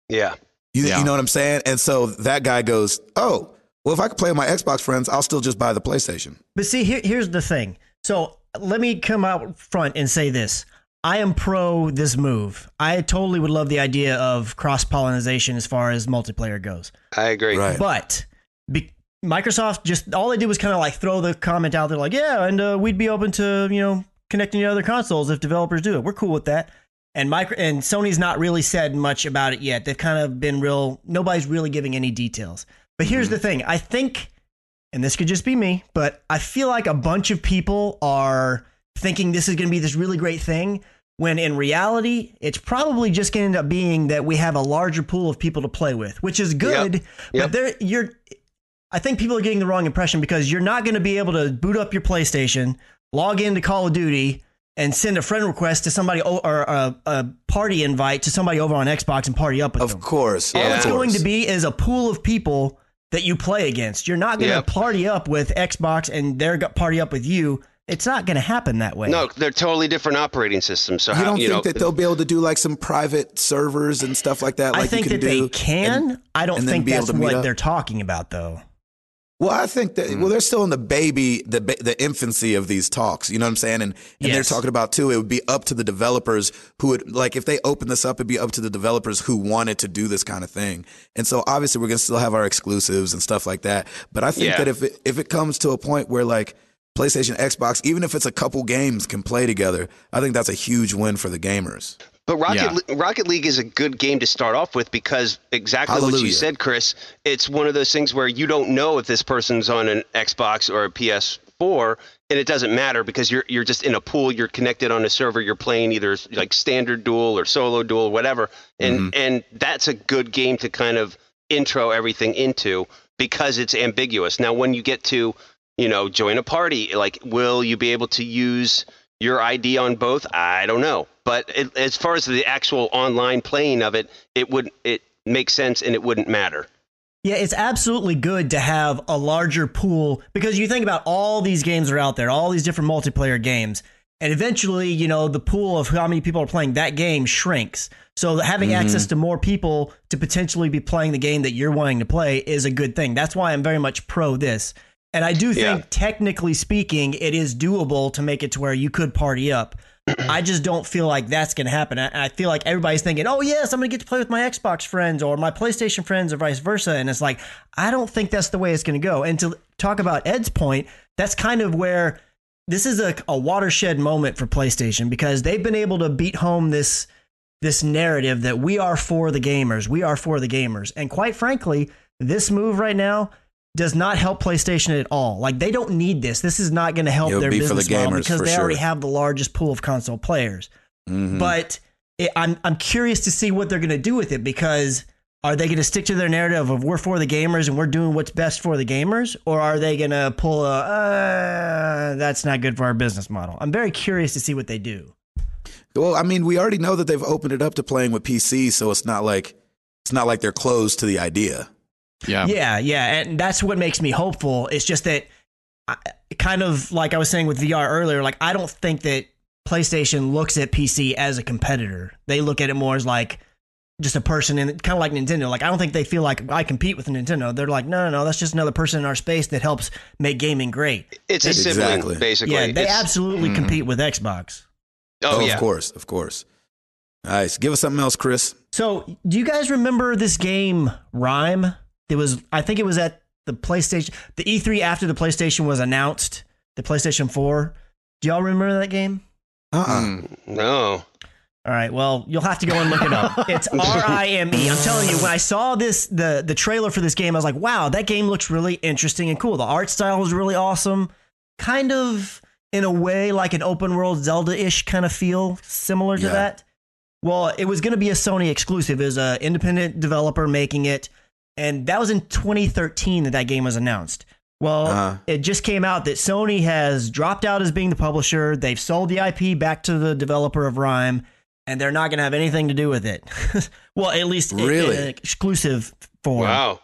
Yeah.
You,
Yeah.
you know what I'm saying? And so that guy goes, "Oh, well, if I can play with my Xbox friends, I'll still just buy the PlayStation."
But see, here, here's the thing. So let me come out front and say this. I am pro this move. I totally would love the idea of cross pollination as far as multiplayer goes.
I agree.
Right.
But be, Microsoft just all they did was kind of like throw the comment out there, like, yeah, and uh, we'd be open to you know connecting to other consoles if developers do it. We're cool with that. And micro and Sony's not really said much about it yet. They've kind of been real. Nobody's really giving any details. But here's mm-hmm. the thing. I think, and this could just be me, but I feel like a bunch of people are thinking this is going to be this really great thing. When in reality, it's probably just going to end up being that we have a larger pool of people to play with, which is good.
Yep.
But there, you're. I think people are getting the wrong impression because you're not going to be able to boot up your PlayStation, log into Call of Duty, and send a friend request to somebody or a, a party invite to somebody over on Xbox and party up with
Of
them.
course.
All it's
of
going to be is a pool of people that you play against. You're not going to
Yep.
party up with Xbox and they're going to party up with you. It's not going to happen that way.
No, they're totally different operating systems. So
You
how,
don't
you
think
know,
that they'll be able to do like some private servers and stuff like that? Like
I think
you can
that
do?
they can. I don't think that's what
up?
they're talking about, though.
Well, I think that well, mm. they're still in the baby, the the infancy of these talks. You know what I'm saying? And and they're talking about too. It would be up to the developers who would like if they open this up. It'd be up to the developers who wanted to do this kind of thing. And so obviously we're gonna still have our exclusives and stuff like that. But I think
Yeah.
that if it, if it comes to a point where like PlayStation, Xbox, even if it's a couple games can play together, I think that's a huge win for the gamers.
But Rocket
Yeah.
Rocket League is a good game to start off with because exactly what you said, Chris. It's one of those things where you don't know if this person's on an Xbox or a PS4, and it doesn't matter because you're you're just in a pool. You're connected on a server. You're playing either like standard duel or solo duel, whatever. And
Mm-hmm.
and that's a good game to kind of intro everything into because it's ambiguous. Now, when you get to you know join a party, like will you be able to use your ID on both? I don't know. But it, as far as the actual online playing of it, it would it makes sense and it wouldn't matter.
Yeah, it's absolutely good to have a larger pool because you think about all these games are out there, all these different multiplayer games, And eventually, you know, the pool of how many people are playing that game shrinks. So having
Mm-hmm.
access to more people to potentially be playing the game that you're wanting to play is a good thing. That's why I'm very much pro this. And I do think,
Yeah.
technically speaking, it is doable to make it to where you could party up. I just don't feel like that's going to happen. I, I feel like everybody's thinking, oh, yes, I'm going to get to play with my Xbox friends or my PlayStation friends or vice versa. And it's like, I don't think that's the way it's going to go. And to talk about Ed's point, that's kind of where this is a, a watershed moment for PlayStation because they've been able to beat home this this narrative that we are for the gamers, we are for the gamers. And quite frankly, this move right now does not help PlayStation at all. Like they don't need this. This is not going to help
It'll
their
be for the
business model because they already have the largest pool of console players.
Mhm.
But it, I'm I'm curious to see what they're going to do with it because are they going to stick to their narrative of we're for the gamers and we're doing what's best for the gamers, or are they going to pull a uh, that's not good for our business model? I'm very curious to see what they do.
Well, I mean, we already know that they've opened it up to playing with PC, so it's not like it's not like they're closed to the idea.
Yeah.
Yeah, yeah, and that's what makes me hopeful. It's just that, I, kind of like I was saying with VR earlier, like I don't think that PlayStation looks at PC as a competitor. They look at it more as like just a person, and kind of like Nintendo. Like I don't think they feel like I compete with Nintendo. They're like, no, no, no, that's just another person in our space that helps make gaming great.
It's a
Exactly.
sibling, basically.
Yeah, they
It's-
absolutely
Mhm.
compete with Xbox.
Oh, yeah.
of course, of course. Nice. Give us something else, Chris.
So, do you guys remember this game Rime? It was, I think it was at the PlayStation, the E3 after the PlayStation was announced, the PlayStation 4. Do y'all remember that game?
Uh-uh.
Mm.
No.
All right, well, you'll have to go and look it up. It's R I M E. I'm telling you, when I saw this the the trailer for this game, I was like, "Wow, that game looks really interesting and cool. The art style was really awesome. Kind of in a way like an open world Zelda-ish kind of feel, similar to
Yeah.
that." Well, it was going to be a Sony exclusive. It was an independent developer making it, and that was in 2013 that that game was announced. Well,
Uh-huh.
it just came out that Sony has dropped out as being the publisher. They've sold the IP back to the developer of Rime, and they're not going to have anything to do with it. well, at least
Really?
in exclusive form.
Wow.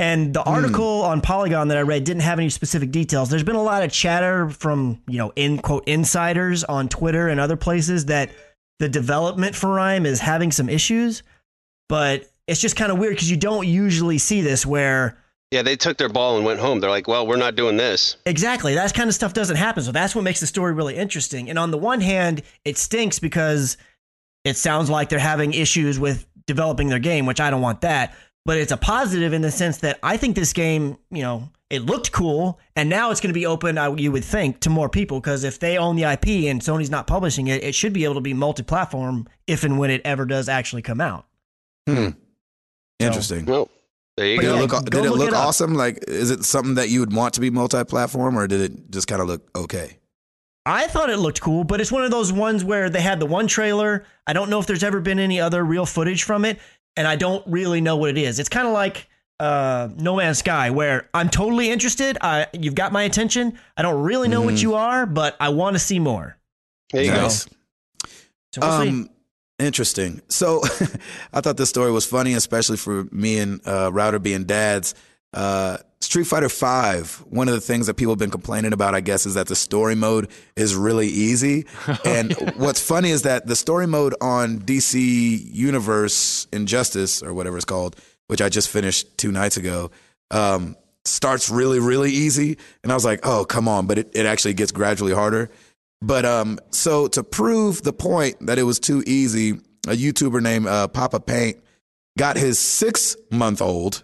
And the
Hmm.
article on Polygon that I read didn't have any specific details. There's been a lot of chatter from, you know, in quote insiders on Twitter and other places that the development for Rime is having some issues, but it's just kind of weird because you don't usually see this where
Yeah, they took their ball and went home. They're like, well, we're not doing this.
Exactly. That kind of stuff doesn't happen. So that's what makes the story really interesting. And on the one hand, it stinks because it sounds like they're having issues with developing their game, which I don't want that. But it's a positive in the sense that I think this game, you know, it looked cool, and now it's going to be open. You would think to more people because if they own the IP and Sony's not publishing it, it should be able to be multi-platform if and when it ever does actually come out.
Hmm. Interesting.
Well, there you
But
Did
go.
it look,
go
did it
look
look
it
awesome? Like, is it something that you would want to be multi-platform, or did it just kind of look okay?
I thought it looked cool, but it's one of those ones where they had the one trailer. I don't know if there's ever been any other real footage from it, and I don't really know what it is. It's kind of like uh, No Man's Sky, where I'm totally interested. I, you've got my attention. I don't really know what
Mhm.
you are, but I want to see more.
There you
nice.
So we'll see.
Um, interesting. So, I thought this story was funny, especially for me and uh, Router being dads. Uh, Street Fighter Five. One of the things that people have been complaining about, I guess, is that the story mode is really easy. And what's funny is that the story mode on DC Universe Injustice or whatever it's called, which I just finished two nights ago, um, starts really, really easy. And I was like, oh, come on! But it, it actually gets gradually harder. But um, so to prove the point that it was too easy, a YouTuber named uh, Papa Paint got his six month old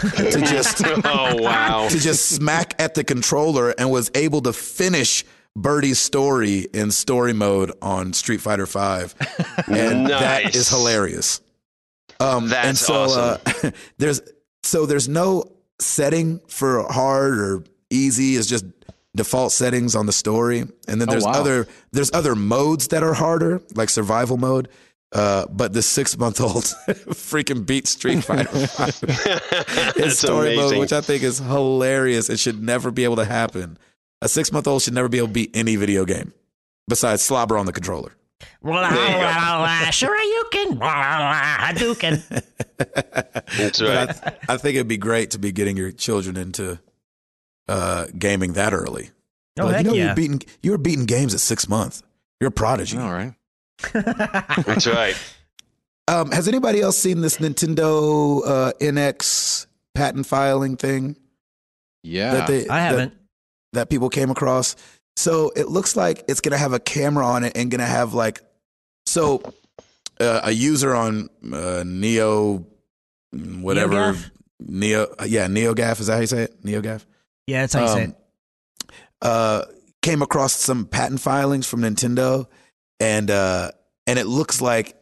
to just
oh, wow.
to just smack at the controller and was able to finish Birdie's story in story mode on Street Fighter Five, and that
Nice.
is hilarious. Um, and
That's
so uh, there's so there's no setting for hard or easy. It's just default settings on the story, and then
Oh,
there's
wow.
other there's other modes that are harder, like survival mode. Uh, but the six month old freaking beat Street Fighter Five in
That's
story mode, which I think is hilarious. It should never be able to happen. A six month old should never be able to beat any video game besides slobber on the controller.
Sure, you can. Hadouken.
That's right.
I, I think it'd be great to be getting your children into uh, gaming that early.
Oh,
Like,
heck
you know
yeah.
you're beating you were beating games at six months. You're a prodigy.
All right.
That's right.
Um, has anybody else seen this Nintendo uh, NX patent filing thing
Yeah.
that they
I haven't.
that people came across. So it looks like it's gonna have a camera on it and gonna have like so uh, a user on uh, Neo whatever
NeoGAF?
Neo uh, yeah NeoGaf is that how you say it NeoGaf
Yeah, that's how you say
Um,
it.
uh, came across some patent filings from Nintendo, and uh, and it looks like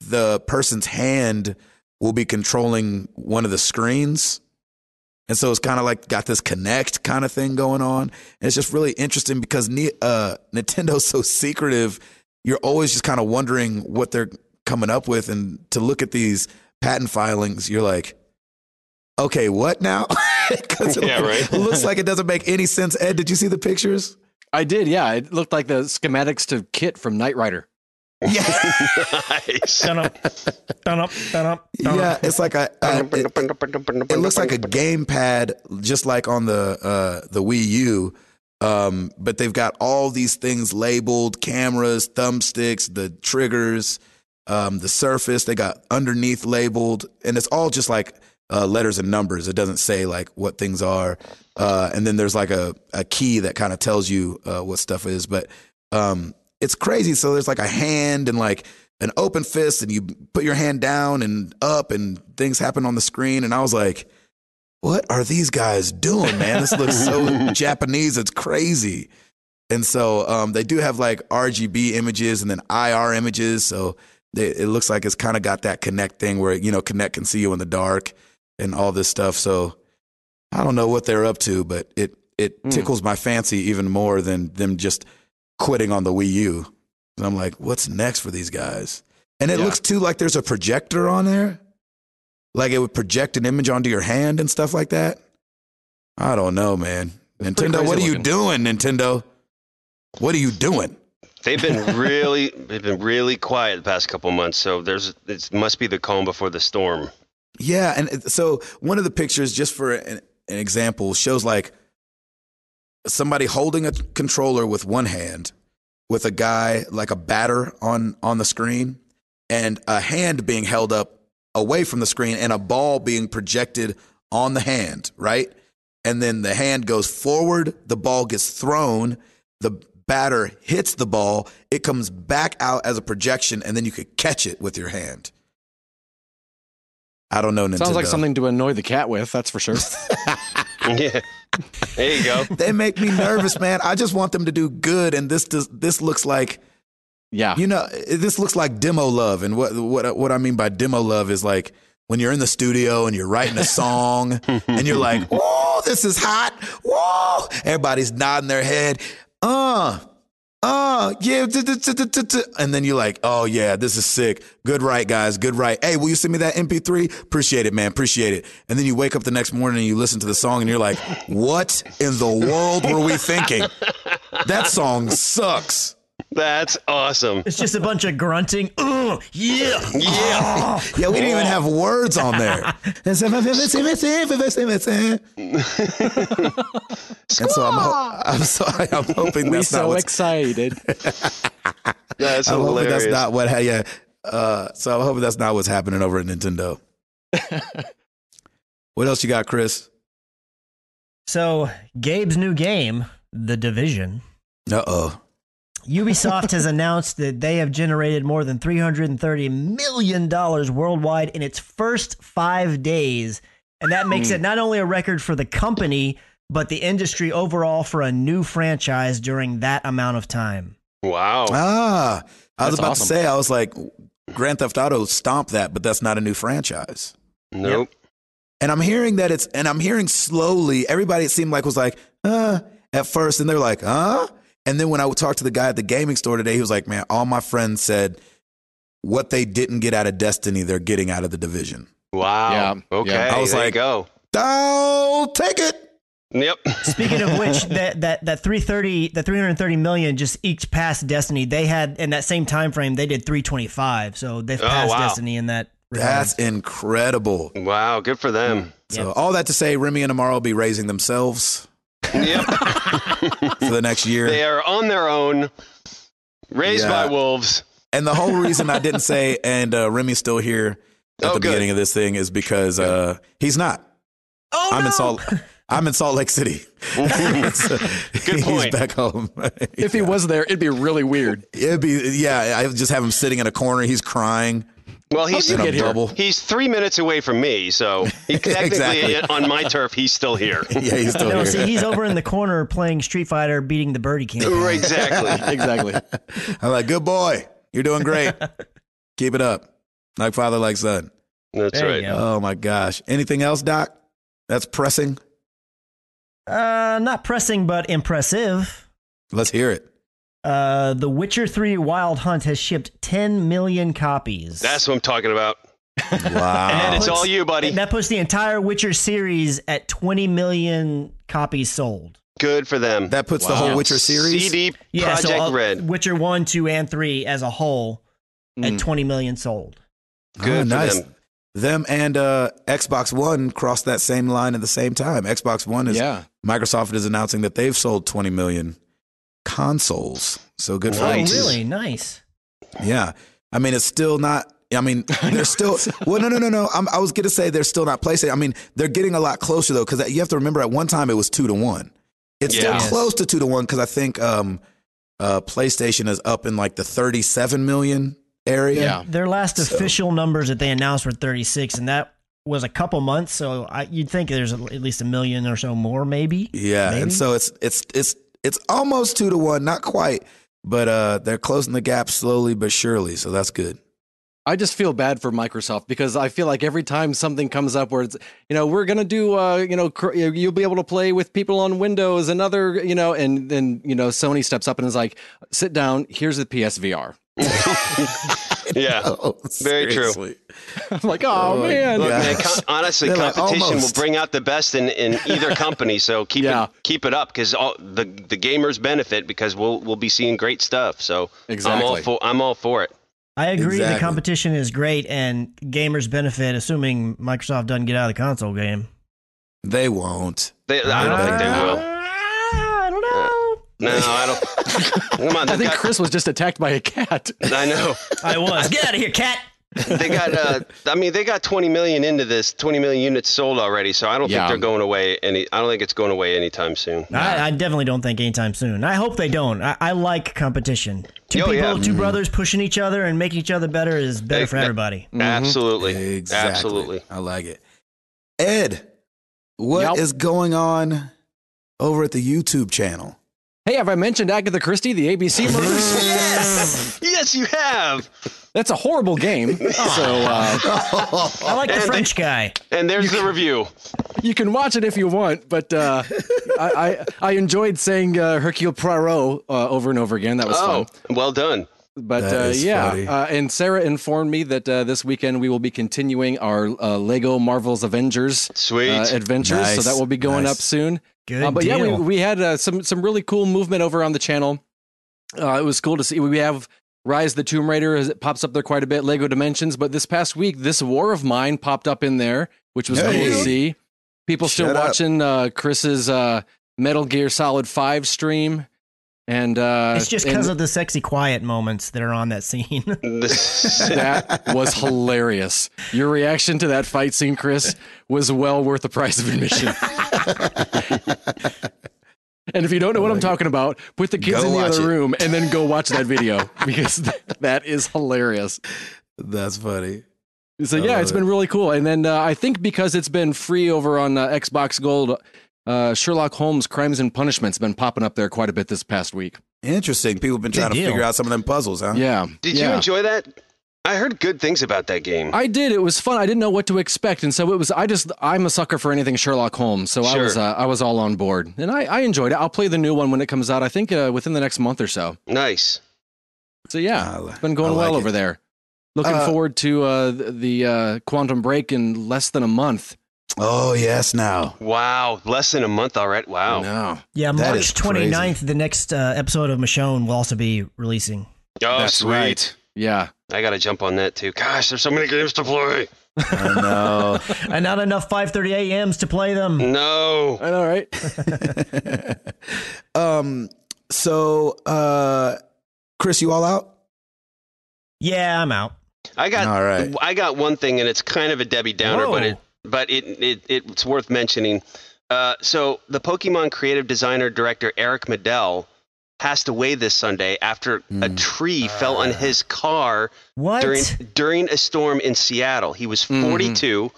the person's hand will be controlling one of the screens. And so it's kind of like got this Kinect kind of thing going on. And it's just really interesting because uh, Nintendo's so secretive. You're always just kind of wondering what they're coming up with. And to look at these patent filings, you're like, okay, what now? 'Cause it,
Yeah, right.
it looks like it doesn't make any sense. Ed, did you see the pictures?
I did. Yeah. It looked like the schematics to Kit from Knight Rider.
Yeah.
nice.
Dun up, dun up, dun up, dun
yeah,
up.
it's like a, a it, it looks like a gamepad, just like on the uh, the Wii U. Um, but they've got all these things labeled: cameras, thumbsticks, the triggers, um, the surface. They got underneath labeled, and it's all just like uh, letters and numbers. It doesn't say like what things are. Uh, and then there's like a, a key that kind of tells you uh, what stuff is. But um, it's crazy. So there's like a hand and like an open fist, and you put your hand down and up, and things happen on the screen. And I was like, what are these guys doing, man? This looks so Japanese. It's crazy. And so um, they do have like RGB images and then IR images. So they, it looks like it's kind of got that Kinect thing where, you know, Kinect can see you in the dark and all this stuff. So I don't know what they're up to, but it, it
Mm.
tickles my fancy even more than them just quitting on the Wii U. And I'm like, what's next for these guys? And it
Yeah.
looks too like there's a projector on there. Like it would project an image onto your hand and stuff like that. I don't know, man.
pretty
Nintendo, what are
crazy
you doing, Nintendo? What are you doing?
They've been really, they've been really quiet the past couple months. So there's, it must be the calm before the storm.
Yeah, and uh, so one of the pictures, just for an, an example, shows like somebody holding a controller with one hand, with a guy like a batter on on the screen, and a hand being held up away from the screen, and a ball being projected on the hand, right? And then the hand goes forward, the ball gets thrown, the batter hits the ball, it comes back out as a projection, and then you could catch it with your hand. I don't know. Nintendo.
Sounds like something to annoy the cat with, that's for sure.
yeah. There you go.
they make me nervous, man. I just want them to do good, and this does, this looks like
yeah.
you know this looks like demo love, and what what what I mean by demo love is like when you're in the studio and you're writing a song and you're like, "Oh, this is hot!" Whoa! Everybody's nodding their head. Uh, uh, yeah, and then you're like, "Oh yeah, this is sick. Good right, guys. Good right. Hey, will you send me that MP3? Appreciate it, man. Appreciate it." And then you wake up the next morning and you listen to the song and you're like, "What in the world were we thinking? That song sucks."
That's awesome.
It's just a bunch of grunting. Ugh, yeah.
Yeah.
Yeah, we didn't even have words on there. and so I'm, ho- I'm sorry. I'm hoping
we
that's not
so
what's,
excited.
That's
I'm hoping
hilarious.
that's not what. Yeah. Uh, so I'm hoping that's not what's happening over at Nintendo. what else you got, Chris?
So Gabe's new game, The Division.
Uh oh.
Ubisoft has announced that they have generated more than $330 million worldwide in its first five days. And that makes it not only a record for the company, but the industry overall for a new franchise during that amount of time.
wow.
Ah, I was
That's
about
awesome.
to say. I was like, Grand Theft Auto stomped that, but that's not a new franchise.
Nope.
And I'm hearing that it's, and I'm hearing slowly, everybody it seemed like was like, uh, at first. And they're like, huh? And then when I would talk to the guy at the gaming store today, he was like, man, all my friends said what they didn't get out of Destiny, they're getting out of the division.
Wow.
Yeah.
Okay.
Yeah.
I was
there
like-
you go.
I'll take it.
Yep.
Speaking of which, that that that 330 the 330 million just eked past Destiny. They had in that same time frame they did 325. So they've
Oh,
passed
wow.
Destiny in that regard.
That's incredible.
Wow. Good for them.
So all that to say, Remy and Amaro will be raising themselves.
Yep.
for the next year.
they are on their own, raised
Yeah.
by wolves.
And the whole reason I didn't say, and uh, Remy's still here at
Oh,
the
good.
beginning of this thing is because uh, he's not.
Oh
I'm
no!
in Salt. I'm in Salt Lake City. So He's
point.
back home.
If he was there, it'd be really weird.
It'd be yeah. I just have him sitting in a corner. He's crying.
Well, he's
you
in a
get here?
bubble.
he's three minutes away from me, so he, technically
Exactly.
on my turf, he's still here.
Yeah, he's still
No,
here.
see, he's over in the corner playing Street Fighter, beating the birdie king.
exactly.
Exactly.
I'm like, good boy. You're doing great. Keep it up. Like father, like son.
That's
There
right.
Oh my gosh. Anything else, Doc? That's pressing.
Uh, not pressing, but impressive.
Let's hear it.
Uh, The Witcher 3 Wild Hunt has shipped 10 million copies.
That's what I'm talking about.
Wow.
And it's
puts-
all you, buddy.
And that puts the entire Witcher series at 20 million copies sold.
Good for them.
that puts the whole Witcher series.
CD
Yeah,
Project
so uh,
Red.
Witcher 1, 2, and 3 as a whole at
Mm.
20 million sold.
Good
oh,
for
nice.
them.
Them and uh, Xbox One crossed that same line at the same time. Xbox One is
Yeah.
Microsoft is announcing that they've sold 20 million consoles. So good for them.
Nice.
Oh, really? Nice.
Yeah. I mean, it's still not. I mean, they're still. Well, no, no, no, no. I'm, I was going to say they're still not PlayStation. I mean, they're getting a lot closer though, because you have to remember at one time it was two to one. It's
Yeah.
still close to two to one because I think um, uh, PlayStation is up in like the 37 million area.
Yeah.
Their last
So-
official numbers that they announced were 36, and that was a couple months. So I, you'd think there's at least a million or so more, maybe.
Yeah,
Maybe?
and so it's it's it's it's almost two to one, not quite, but uh, they're closing the gap slowly but surely. So that's good.
I just feel bad for Microsoft because I feel like every time something comes up where it's, you know, we're gonna do, uh, you know, cr- you'll be able to play with people on Windows, another, you know, and then you know, Sony steps up and is like, sit down, here's the PSVR.
Yeah.
Oh,
Very true.
I'm like, oh,
Oh,
man,
Look,
Yeah.
man, co- honestly,
They're like,
competition will bring out the best in, in either company. So keep
Yeah.
it keep it up because the the gamers benefit because we'll we'll be seeing great stuff. So I'm all
Exactly.
for I'm all for it.
I agree. The competition is great, and gamers benefit, assuming Microsoft doesn't get out of the console game.
They won't.
They, I don't think they will.
I don't.
No, I don't. Come on,
I think
got,
Chris was just attacked by a cat.
I know
I was. Get out of here, cat.
they got. Uh, I mean, they got 20 million into this, 20 million units sold already. So I don't
Yeah.
think they're going away any. I don't think it's going away anytime soon.
I, I definitely don't think anytime soon. I hope they don't. I, I like competition. Two
Oh,
people,
yeah.
2 brothers pushing each other and making each other better is better
Hey,
for
that-
everybody.
Absolutely,
Exactly.
absolutely.
I like it. Ed, what is
Yep.
going on over at the YouTube channel?
Hey, have I mentioned Agatha Christie, the ABC murders?
Yes, yes, you have.
That's a horrible game. So uh,
I like the French guy.
And there's the review.
you can watch it if you want, but uh, I, I I enjoyed saying uh, Hercule Poirot uh, over and over again. That was
Oh,
fun.
well done.
But
That
uh,
is
yeah,
funny.
uh, and Sarah informed me that uh, this weekend we will be continuing our uh, Lego Marvel's Avengers
Sweet.
uh, adventures. So that will be going
nice.
up soon.
Good
Uh, but yeah, we, we had uh, some some really cool movement over on the channel. Uh, it was cool to see. We have Rise of the Tomb Raider as it pops up there quite a bit. Lego Dimensions, but this past week, this War of Mine popped up in there, which was cool to see. People still
up.
watching uh, Chris's uh, Metal Gear Solid Five stream, and uh,
it's just because of the sexy quiet moments that are on that scene.
That was hilarious. Your reaction to that fight scene, Chris, was well worth the price of admission. and if you don't know what I'm talking about, put the kids
Go
in the other
it.
room and then go watch that video because that is hilarious.
That's funny.
So yeah,
love
it's been really cool. And then uh, I think because it's been free over on uh, Xbox Gold, uh, Sherlock Holmes: Crimes and Punishment's been popping up there quite a bit this past week.
Interesting. People have been trying to
deal.
figure out some of them puzzles, huh?
Yeah.
Did
yeah.
you enjoy that? I heard good things about that game.
I did. It was fun. I didn't know what to expect, and so it was. I just I'm a sucker for anything Sherlock Holmes, so I was uh, I was all on board, and I, I enjoyed it. I'll play the new one when it comes out. I think uh, within the next month or so.
nice.
So yeah,
I
it's been going
like
well
it.
over there. Looking
Uh,
forward to uh, the, the uh, Quantum Break in less than a month.
Oh yes, now.
Wow, less than a month already. Wow.
No,
yeah,
That
March
is crazy.
29th, the next uh, episode of Michonne will also be releasing.
Oh,
That's
sweet.
right. yeah.
I got to jump on that too. Gosh, there's so many games to play.
I know.
and not enough 5:30 a.m.s to play them.
No.
I know, right?
um. So, uh, Chris, you all out?
Yeah, I'm out.
I got
All right.
I got one thing, and it's kind of a Debbie Downer, but it but it, it it's worth mentioning. Uh, so the Pokemon creative designer director Eric Medalle passed away this Sunday after a
Mm.
tree fell on his car
What?
during during a storm in Seattle. He was
Mhm.
42.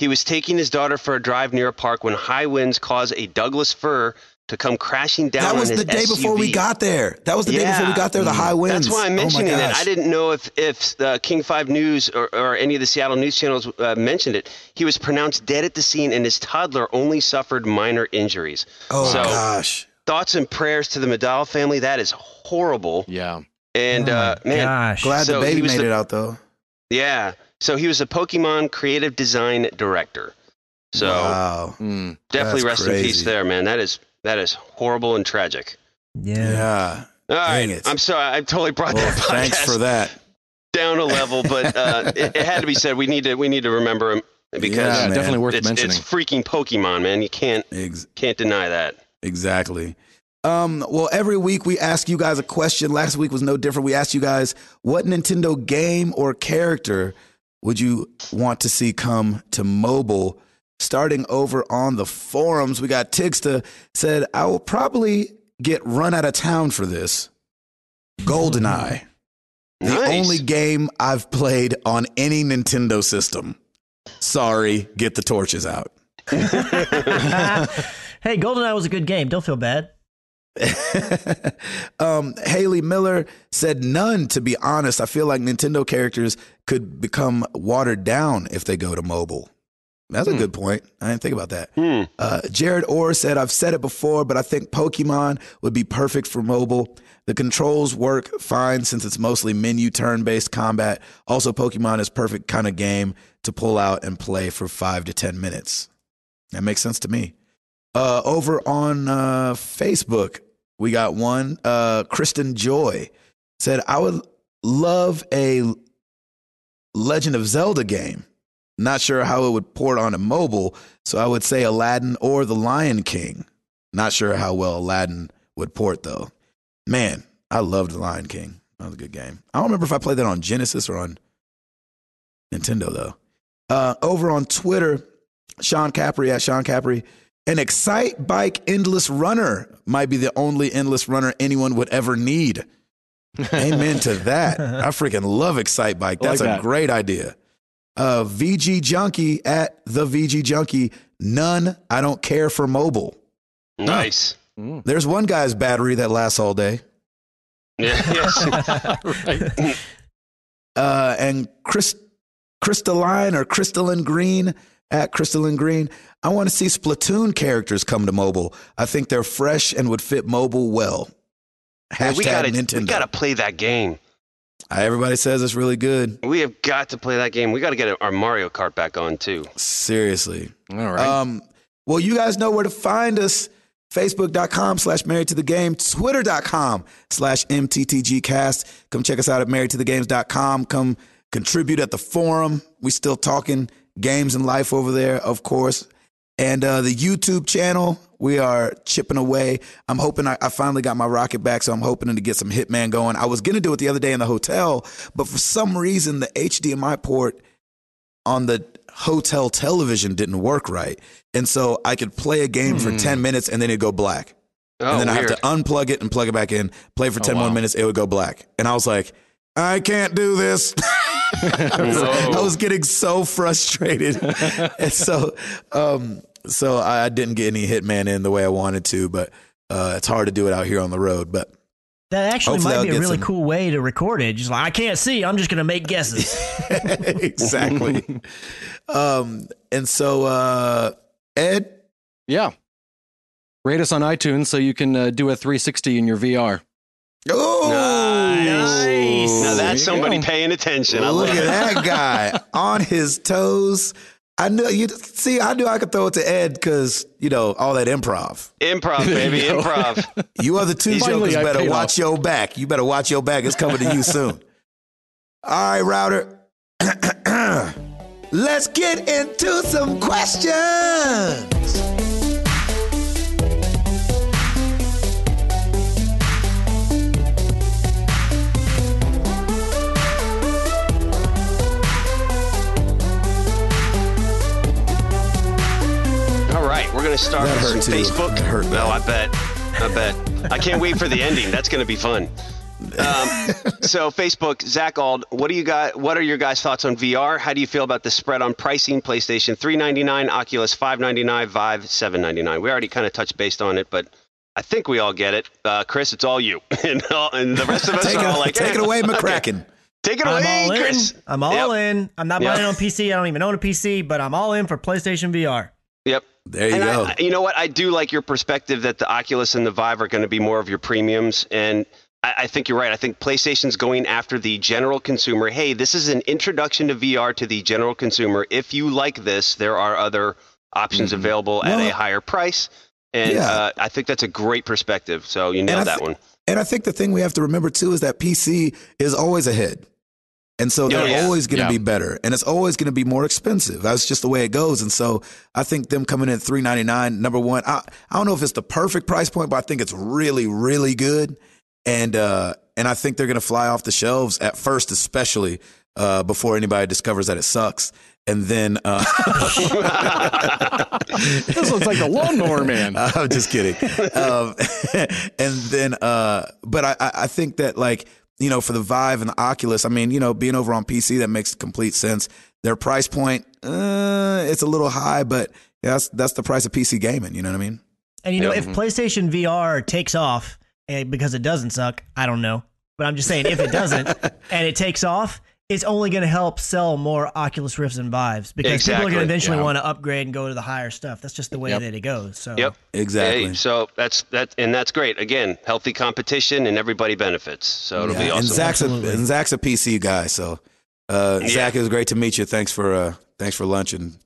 He was taking his daughter for a drive near a park when high winds caused a Douglas fir to come crashing down.
that was
on his
the day before we got there. That was the day before we got there. The high winds.
That's why I'm
Oh
mentioning it. I didn't know if if the King Five News or, or any of the Seattle news channels uh, mentioned it. He was pronounced dead at the scene, and his toddler only suffered minor injuries.
Oh
So-
gosh.
Thoughts and prayers to the Medalle family. That is horrible.
Yeah.
And
Oh
uh,
my
man,
gosh.
Glad
So
the baby
was
made
the-
it out though.
yeah. So he was a Pokemon creative design director. So
wow.
Mm.
definitely
That's
rest in peace there, man. That is that is horrible and tragic.
yeah.
Yeah.
All right,
Dang it.
I'm sorry. I totally brought
Well,
that podcast
thanks for that.
down a level, but uh, it, it had to be said. We need to we need to remember him because
Yeah,
Yeah,
man.
definitely worth
it's,
mentioning.
it's freaking Pokemon, man. You can't
Ex-
can't deny that.
Exactly. Um, well, every week we ask you guys a question. Last week was no different. We asked you guys what Nintendo game or character would you want to see come to mobile? Starting over on the forums, we got Tigsta said, I will probably get run out of town for this. GoldenEye. The
Nice.
only game I've played on any Nintendo system. Sorry, get the torches out.
hey, GoldenEye was a good game. Don't feel bad.
um, Haley Miller said none. To be honest, I feel like Nintendo characters could become watered down if they go to mobile. That's a
Hmm.
good point. I didn't think about that.
Hmm.
Uh, Jared Orr said, I've said it before, but I think Pokemon would be perfect for mobile. The controls work fine since it's mostly menu turn based combat. Also, Pokemon is perfect kind of game to pull out and play for five to 10 minutes. That makes sense to me. Uh, over on uh, Facebook, we got one. Uh, Kristen Joy said, I would love a Legend of Zelda game. Not sure how it would port on a mobile, so I would say Aladdin or The Lion King. Not sure how well Aladdin would port though. Man, I loved The Lion King. That was a good game. I don't remember if I played that on Genesis or on Nintendo though. Uh, over on Twitter, Sean Capri at Sean Capri, an Excite Bike Endless Runner might be the only endless runner anyone would ever need. Amen to that. I freaking love Excite Bike.
I like
That's a great idea. Uh, VG Junkie at the VG Junkie. None. I don't care for mobile.
Nice.
Mm.
There's one guy's battery that lasts all day.
Yeah, yes.
right.
Uh, and Chris, Crystalline or Crystalline Green at Crystalline Green. I want to see Splatoon characters come to mobile. I think they're fresh and would fit mobile well.
Man,
Hashtag
we gotta
Nintendo.
we gotta play that game.
Everybody says it's really good.
We have got to play that game. We got to get our Mario Kart back on too.
Seriously.
All right.
Um, well, you guys know where to find us. Facebook.com slash married to the game, Twitter.com slash MTTGcast. Come check us out at marriedtothegames.com. Come contribute at the forum. We still talking games and life over there, of course. And uh, the YouTube channel, we are chipping away. I'm hoping I, I finally got my rocket back, so I'm hoping to get some Hitman going. I was going to do it the other day in the hotel, but for some reason, the HDMI port on the hotel television didn't work right. And so I could play a game for 10 minutes and then it'd go black.
Oh,
and then I have to unplug it and plug it back in, play for
Oh,
10 more minutes, it would go black. And I was like, I can't do this. I, was, I was getting so frustrated. and so, um, so I didn't get any Hitman in the way I wanted to, but uh, it's hard to do it out here on the road. But
That actually
Hopefully
might be a really
some-
cool way to record it. Just like I can't see, I'm just gonna make guesses.
exactly. um, and so, uh, Ed,
yeah. Rate us on iTunes so you can uh, do a 360 in your VR.
oh,
Nice. Now that's
you
somebody
go.
paying attention. I
Look
love
at
it.
that guy on his toes. I knew you see. I knew I could throw it to Ed because you know all that improv.
Improv, baby,
you
improv.
You other two
Finally,
jokers better watch
off.
your back. You better watch your back. It's coming to you soon. All right, router. let's get into some questions.
Right, we're gonna start
That
with
hurt
some
too.
Facebook.
That hurt
no. I bet. I bet. I can't wait for the ending. That's gonna be fun. Um, so Facebook, Zach Ald, what do you got? What are your guys' thoughts on VR? How do you feel about the spread on pricing? PlayStation 399, Oculus 599, Vive 799. We already kind of touched based on it, but I think we all get it. Uh, Chris, it's all you, and, all, and the rest of us
Take
are all
it,
like,
take it
"Eh,
away,
okay.
McCracken.
Take it
I'm
away,
all in.
Chris.
I'm all
Yep.
in. I'm not
Yep.
buying it on PC. I don't even own a PC, but I'm all in for PlayStation VR.
Yep.
There you
and
go.
I, you know what? I do like your perspective that the Oculus and the Vive are going to be more of your premiums. And I, I think you're right. I think PlayStation's going after the general consumer. Hey, this is an introduction to VR to the general consumer. If you like this, there are other options available at a higher price. And
yeah.
uh, I think that's a great perspective. So you nailed that one.
And I think the thing we have to remember too is that PC is always ahead. And so they're
Oh, yeah.
always going to
Yeah.
be better and it's always going to be more expensive. That's just the way it goes. And so I think them coming in at 399 number 1, I, I don't know if it's the perfect price point, but I think it's really really good. And uh and I think they're going to fly off the shelves at first especially uh before anybody discovers that it sucks. And then uh
This looks like the lawnmower man.
I'm just kidding. um, and then, uh, but I, I I think that like, you know, for the Vive and the Oculus, I mean, you know, being over on PC, that makes complete sense. Their price point, uh, it's a little high, but that's, that's the price of PC gaming. You know what I mean?
And you know,
Yeah.
if PlayStation VR takes off eh, because it doesn't suck, I don't know. But I'm just saying, if it doesn't and it takes off, it's only going to help sell more Oculus Rifts and Vives because people are going to eventually
yeah.
want to upgrade and go to the higher stuff. That's just the way
Yep.
that it goes. So
Yep.
Exactly.
Hey, so that's that, and that's great. Again, healthy competition, and everybody benefits. So it'll
Yeah,
be awesome.
And Zach's a, and Zach's a PC guy. So, uh,
Yeah.
Zach, it was great to meet you. Thanks for, uh, thanks for lunch and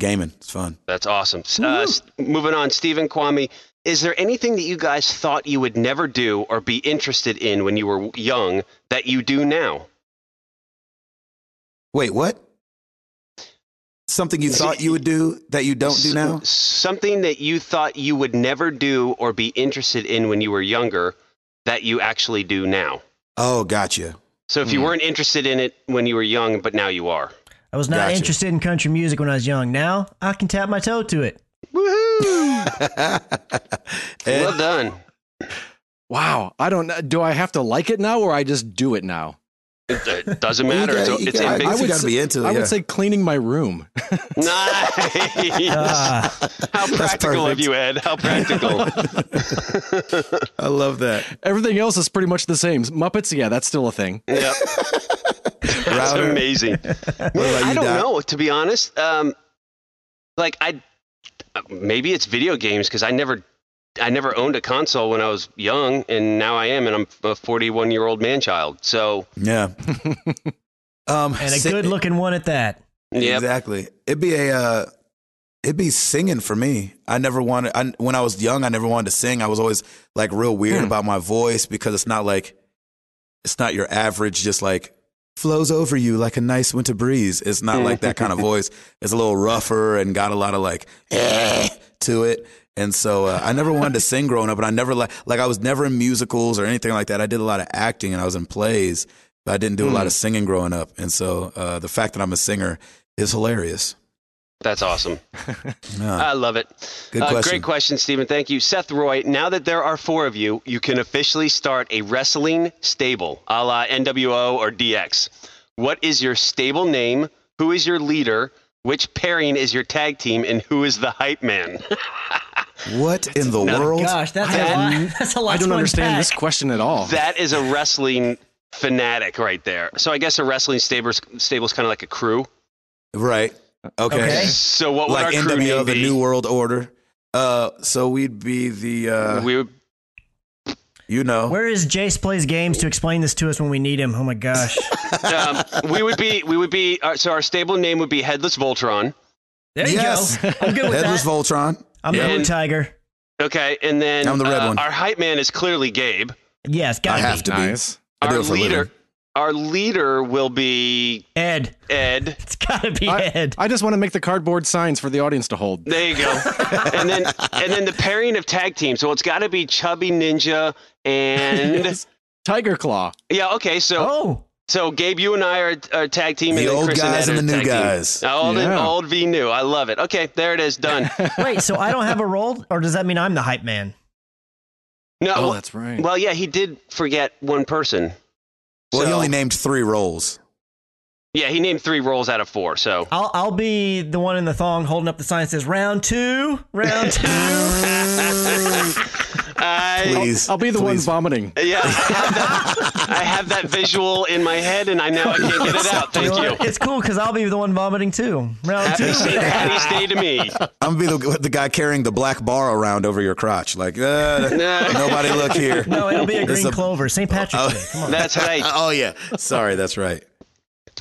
gaming. It's fun.
That's awesome. Uh, moving on, Stephen Kwame, is there anything that you guys thought you would never do or be interested in when you were young that you do now?
Wait, what? Something you thought you would do that you don't do now?
Something that you thought you would never do or be interested in when you were younger that you actually do now.
Oh, gotcha.
So if you
Hmm.
weren't interested in it when you were young, but now you are.
I was not
Gotcha.
interested in country music when I was young. Now I can tap my toe to it.
Woohoo!
Ed?
well done.
Wow. I don't know. Do I have to like it now or I just do it now?
It, it doesn't
Well,
matter.
gotta-
it's
you
it's
gotta- I would gotta be into it.
I
yeah.
would say cleaning my room.
Nice.
Ah,
How practical of you, Ed. How practical.
I love that.
Everything else is pretty much the same. Muppets, yeah, that's still a thing.
yep. That's amazing.
What
I don't
Doc?
know, to be honest. Um, like I, maybe it's video games because I never, I never owned a console when I was young, and now I am, and I'm a 41 year old man child. So
Yeah. um,
and a
si-
good looking one at that.
yeah,
Exactly. It'd be a, uh, it'd be singing for me. I never wanted. I, when I was young, I never wanted to sing. I was always like real weird
Hmm.
about my voice because it's not like, it's not your average, just like flows over you like a nice winter breeze. It's not like that kind of voice. It's a little rougher and got a lot of like eh, to it. And so uh, I never wanted to sing growing up, and I never like like I was never in musicals or anything like that. I did a lot of acting and I was in plays, but I didn't do a lot of singing growing up. And so uh, the fact that I'm a singer is hilarious.
that's awesome.
Yeah,
I love it.
good
Uh,
question.
great question, Stephen. Thank you. Seth Roy, now that there are four of you, you can officially start a wrestling stable a la NWO or DX. What is your stable name? Who is your leader? Which pairing is your tag team? And who is the hype man?
What in the
No,
world?
Gosh, that's
I
a
have
lot. That's a lot.
I don't understand
unpack.
this question at all.
that is a wrestling fanatic right there. So I guess a wrestling stable stable is kind of like a crew.
Right. Okay.
Okay.
So what would
Like
our crew
NWO,
name
the
be?
New World Order. Uh, so we'd be the uh,
we would,
you know,
Where is Jace plays games to explain this to us when we need him? Oh my gosh.
um, we would be we would be uh, so our stable name would be Headless Voltron.
There you
Yes.
go. I'm good with
Headless
that.
Voltron.
I'm
Yeah.
the blue tiger.
Okay, and then
I'm the red
uh,
one.
our hype man is clearly Gabe.
Yes,
I
got
have
me.
to be.
nice.
I
our
it for a
leader, our leader will be
Ed.
Ed.
It's gotta be
I,
Ed.
I just want to make the cardboard signs for the audience to hold.
There you go. and then and then the pairing of tag teams. So it's got to be Chubby Ninja and
Yes. Tiger Claw.
yeah. Okay, so
oh.
So Gabe, you and I are, are tag team.
The
and
old
Chris
guys
and,
and the new
tag team.
guys.
Old and
Yeah.
old v new. I love it. Okay, there it is. Done.
Wait, so I don't have a role, or does that mean I'm the hype man?
No.
Oh, that's right.
well, yeah, he did forget one person.
Well, he only named three roles.
Yeah, he named three roles out of four. So
I'll I'll be the one in the thong holding up the sign that says round two, round two.
I,
Please,
I'll be the one vomiting.
yeah, I have, that, I have that visual in my head, and I know I can't get it out.
You
Thank
know
you.
It's cool because I'll be the one vomiting too. Round
Happy
two.
St. Patty's Day to me.
I'm gonna be the, the guy carrying the black bar around over your crotch. Like, uh, nobody look here.
No, it'll be a green
a-
clover. St. Patrick's Day. Come on.
That's right.
Oh yeah, sorry, that's right.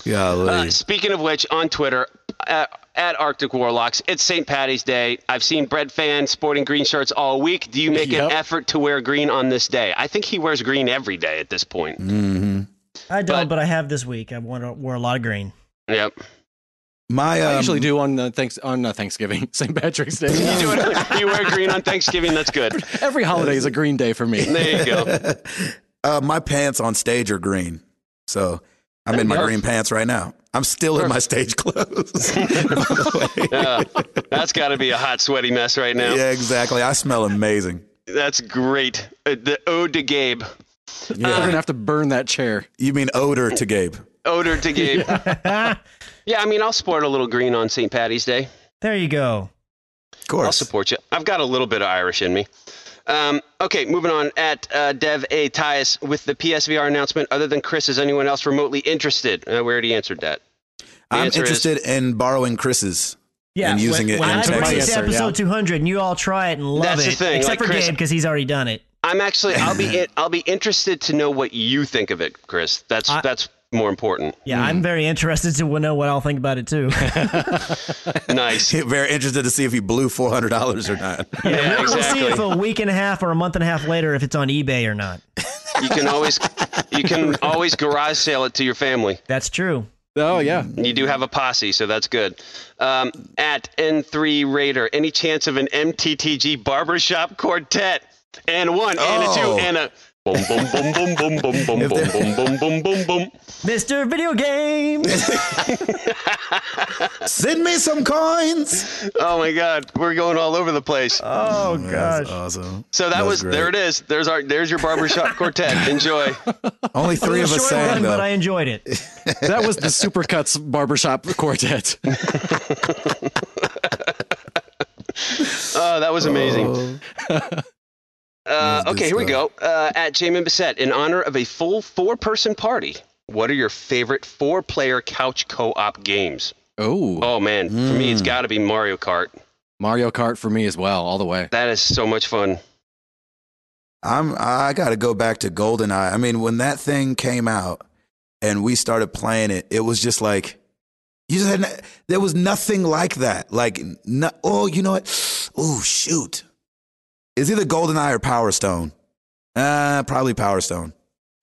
Golly.
Uh, speaking of which, on Twitter, uh, at Arctic Warlocks, it's St. Patty's Day. I've seen Brett fans sporting green shirts all week. Do you make
Yep.
an effort to wear green on this day? I think he wears green every day at this point.
Mm-hmm.
I don't,
but-
but, I have this week. I wore, wore a lot of green.
Yep.
My um,
I usually do on uh, thanks on uh, Thanksgiving, St. Patrick's Day.
You do it. You wear green on Thanksgiving. That's good.
Every holiday is a green day for me.
There you go.
uh, my pants on stage are green, so I'm in my
Perfect.
green pants right now. I'm still in my stage clothes. by.
Yeah, that's got to be a hot, sweaty mess right now.
Yeah, exactly. I smell amazing.
That's great. Uh, the ode to Gabe.
We're gonna have to burn that chair.
You mean odor to Gabe?
Odor to Gabe. yeah, I mean, I'll sport a little green on St. Patty's Day.
There you go.
Of course, I'll
support you. I've got a little bit of Irish in me. Um, okay, moving on. At uh, Dev A. Tyus with the PSVR announcement, other than Chris, is anyone else remotely interested? Uh, we already answered that. The
I'm
answer is-
interested in borrowing Chris's.
Yeah,
And using
when,
it
when
in
I bring
Texas.
it to
Answer,
episode
yeah.
200 and you all try it and love
That's
it,
the thing,
except
like
for
Chris-
Gabe because he's already done it.
I'm actually. I'll be. I'll be interested to know what you think of it, Chris. That's
I-
that's more important.
Yeah, I'm very interested to know what I'll think about it too.
Nice.
Very interested to see if he blew four hundred dollars or not.
Yeah,
We'll see if a week and a half or a month and a half later if it's on eBay or not.
You can always. You can always garage sale it to your family.
That's true.
Oh yeah.
You do have a posse, so that's good. Um, at N3 Raider, any chance of an MTTG barbershop quartet? And one, and a
Oh.
two, and a boom, boom, boom, boom, boom, boom, boom, boom, boom, boom, boom, boom, boom.
Mr. Video Game.
Send me some coins.
Oh my God, we're going all over the place.
Oh
That's
gosh.
awesome.
So that
That's
was
great.
there. It is. There's our. There's your barbershop quartet. Enjoy.
Only three of us
short run,
sang
but. I enjoyed it.
That was the Supercuts barbershop quartet.
Oh, that was amazing. Uh, okay, here we go. Uh, at Jamin Bissett, in honor of a full four-person party, what are your favorite four-player couch co-op games?
Oh,
Oh man, for me it's got to be Mario Kart.
Mario Kart for me as well, all the way.
That is so much fun.
I'm I got to go back to GoldenEye. I mean, when that thing came out and we started playing it, it was just like you just had there was nothing like that. Like no, oh, you know what? Oh, shoot. It's either GoldenEye or Power Stone. Uh, probably Power Stone.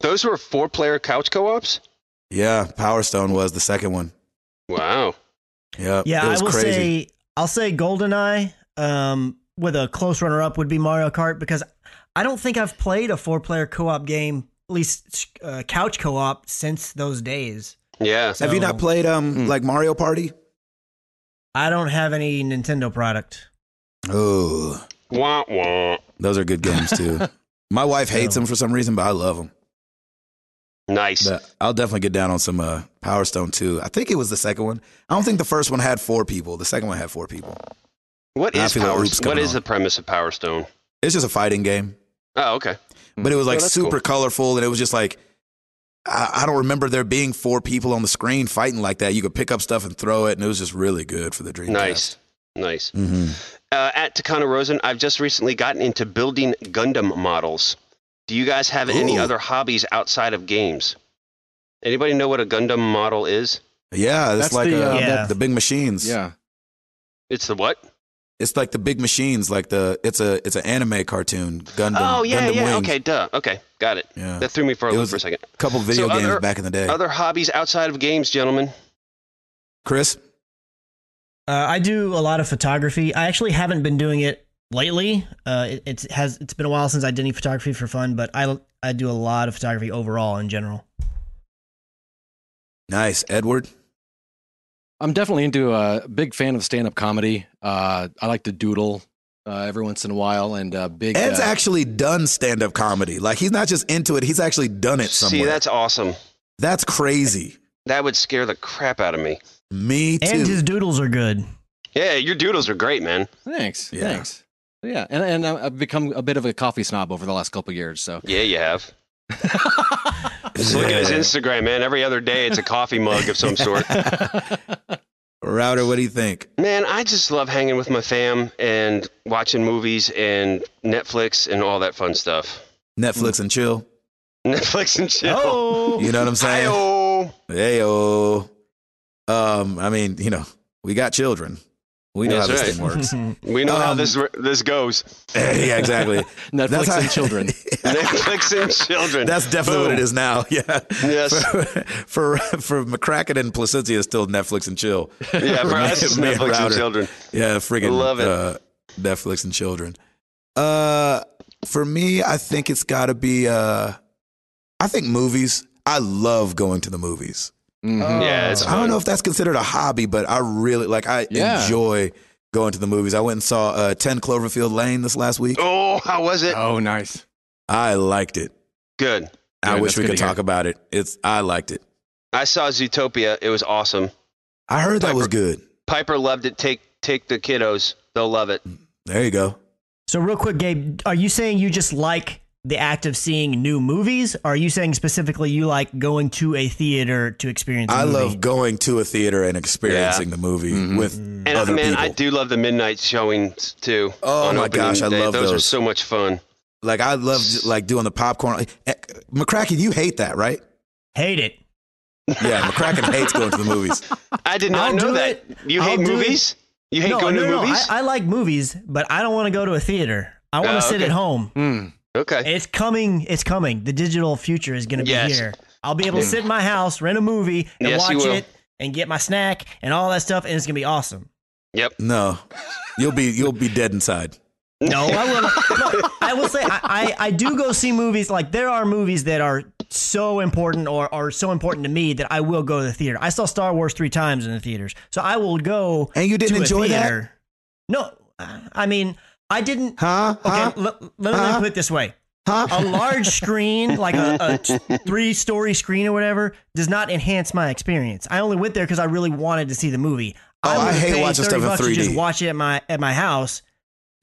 Those were four-player couch co-ops.
Yeah, Power Stone was the second one.
Wow.
Yep.
Yeah,
it
I will
crazy.
say I'll say GoldenEye. Um, with a close runner-up would be Mario Kart because I don't think I've played a four-player co-op game, at least uh, couch co-op, since those days.
Yeah.
Have you not played um
Hmm.
like Mario Party?
I don't have any Nintendo product.
Oh,
Wah wah.
those are good games too. My wife hates them for some reason, but I love them.
Nice.
But I'll definitely get down on some uh, Power Stone too. I think it was the second one. I don't think the first one had four people. The second one had four people.
What
I
is
feel like
Power?
oops
What
on.
the premise of Power Stone?
It's just a fighting game,
Oh, okay.
but it was like
Oh,
super
cool.
colorful, and it was just like I, I don't remember there being four people on the screen fighting like that. You could pick up stuff and throw it, and it was just really good for the Dreamcast.
Nice. Nice.
hmm
Uh, at Takana Rosen, I've just recently gotten into building Gundam models. Do you guys have any other hobbies outside of games? Anybody know what a Gundam model is?
Yeah, it's
That's
like
the,
uh,
uh,
Yeah.
the big machines.
Yeah.
It's the what?
It's like the big machines, like the it's a it's an anime cartoon. Gundam.
Oh yeah,
Gundam
yeah.
Wings.
Okay, duh. Okay, got it.
Yeah.
That threw me for a
It
loop for a second.
A couple video
So
games
other-
back in the day.
Other hobbies outside of games, gentlemen.
Chris,
Uh, I do a lot of photography. I actually haven't been doing it lately. Uh, it, it has it's been a while since I did any photography for fun, but I I do a lot of photography overall in general.
nice. Edward,
I'm definitely into a big fan of stand up comedy. Uh, I like to doodle uh, every once in a while, and uh, big.
Ed's
uh,
actually done stand up comedy. Like he's not just into it; he's actually done it somewhere.
See, that's awesome.
that's crazy.
That would scare the crap out of me.
Me too.
And his doodles are good.
Yeah, your doodles are great, man.
Thanks.
Yeah.
Thanks. Yeah, and and I've become a bit of a coffee snob over the last couple of years. So
Yeah, you have. Just look at his Instagram, man. Every other day, it's a coffee mug of some sort.
Router, what do you think?
Man, I just love hanging with my fam and watching movies and Netflix and all that fun stuff.
Netflix and chill.
Netflix and chill.
Oh,
You know what I'm saying?
Hi-oh.
Hey, oh. Um, I mean, you know, we got children. We know
That's
how this
right.
thing works.
We know how
Um,
this this goes.
yeah, exactly.
Netflix
how-
and children.
Netflix and children.
That's definitely what it is now. Yeah.
Yes.
For for, for McCracken and Placencia, it's still Netflix and chill.
Yeah, for us, it's
Me- me
Netflix and
router.
children.
Yeah, friggin'
Love it.
Uh, Netflix and children. Uh, for me, I think it's got to be. Uh, I think movies. I love going to the movies.
Yeah, it's
I don't know if that's considered a hobby, but I really like. I
Yeah.
enjoy going to the movies. I went and saw uh, Ten Cloverfield Lane this last week.
Oh, how was it?
Oh, nice.
I liked it.
Good.
I
Good,
wish we could talk about it. It's. I liked it.
I saw Zootopia. It was awesome.
I heard that was good.
Piper loved it. Take take the kiddos. They'll love it.
There you go.
So real quick, Gabe, are you saying you just like the act of seeing new movies? Or are you saying specifically you like going to a theater to experience? I
I love going to a theater and experiencing the movie
Mhm.
with
And
other
man,
people.
I do love the midnight showings too.
Oh my
opening
gosh, I
day.
love
those.
Those are
so much fun.
Like I love like doing the popcorn. Eh, McCracken, you hate that, right?
Hate it.
Yeah, McCracken hates going to the movies.
I did not
I'll
know that.
it.
You
I'll
hate
do it.
movies? You hate
no,
going
no,
to
no.
movies?
I, I like movies, but I don't want to go to a theater. I want to
Oh,
sit
okay.
at home.
Mm.
Okay.
It's coming. It's coming. The digital future is going to be
Yes.
here. I'll be able to sit in my house, rent a movie, and
Yes,
watch it, and get my snack and all that stuff, and it's going to be awesome.
Yep.
No, you'll be you'll be dead inside.
No, I will. No, I will say I, I, I do go see movies. Like there are movies that are so important or are so important to me that I will go to the theater. I saw Star Wars three times in the theaters, so I will go.
And you didn't
to
enjoy that?
No, I mean I didn't.
Huh?
Okay,
Huh?
let, let me put it this way:
Huh?
a large screen, like a, a t- three-story screen or whatever, does not enhance my experience. I only went there because I really wanted to see the movie.
Oh, I
would've
hate watching
30
stuff in
bucks to Just watch it at my at my house,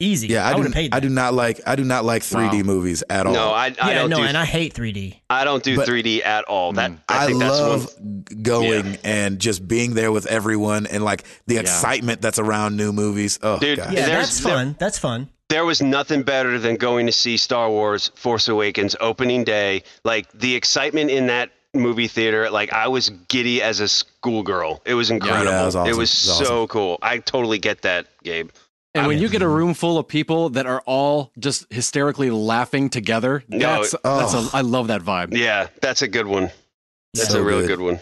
easy.
Yeah, I,
would
do.
have paid.
I do not like. I do not like 3D
Wow.
movies at all.
No, I, I
yeah,
don't
no,
do
and I hate 3D.
I don't do
But-
3D at all. That mm. I
I,
think that's
love
one.
going
Yeah.
and just being there with everyone and like the excitement that's around new movies. Oh,
Dude,
God.
Yeah,
There's-
that's
there-
fun. That's fun.
There was nothing better than going to see Star Wars Force Awakens opening day. Like the excitement in that movie theater, like I was giddy as a schoolgirl. It was incredible.
Yeah, it was awesome.
It was
It was
so
awesome.
cool. I totally get that, Gabe.
And when you get a room full of people that are all just hysterically laughing together,
No,
that's that's
oh.
a I love that vibe.
Yeah, that's a good one. That's
So
a real
good.
good. one.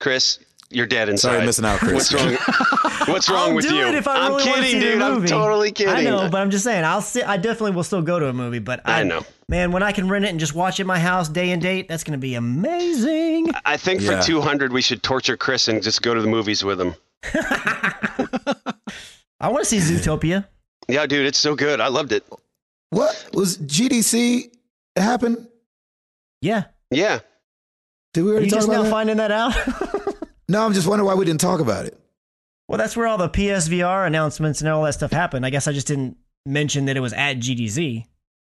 Chris, you're dead inside.
Sorry, I'm missing out, Chris.
What's wrong? What's wrong
I'll
with
do
you?
it if I
am
really wanna
kidding,
see the
dude. I'm totally kidding.
I know, but I'm just saying. I'll sit. I definitely will still go to a movie, but I,
I know.
man, when I can rent it and just watch it at my house day and date, that's going to be amazing.
I think
Yeah.
for 200 we should torture Chris and just go to the movies with him.
I want to see Zootopia.
Yeah, dude, it's so good. I loved it.
What was GDC happen?
Yeah,
Yeah.
Did we
are
already
you
talk
just
about
now
that?
finding that out?
no, I'm just wondering why we didn't talk about it.
well, that's where all the PSVR announcements and all that stuff happened. I guess I just didn't mention that it was at GDC.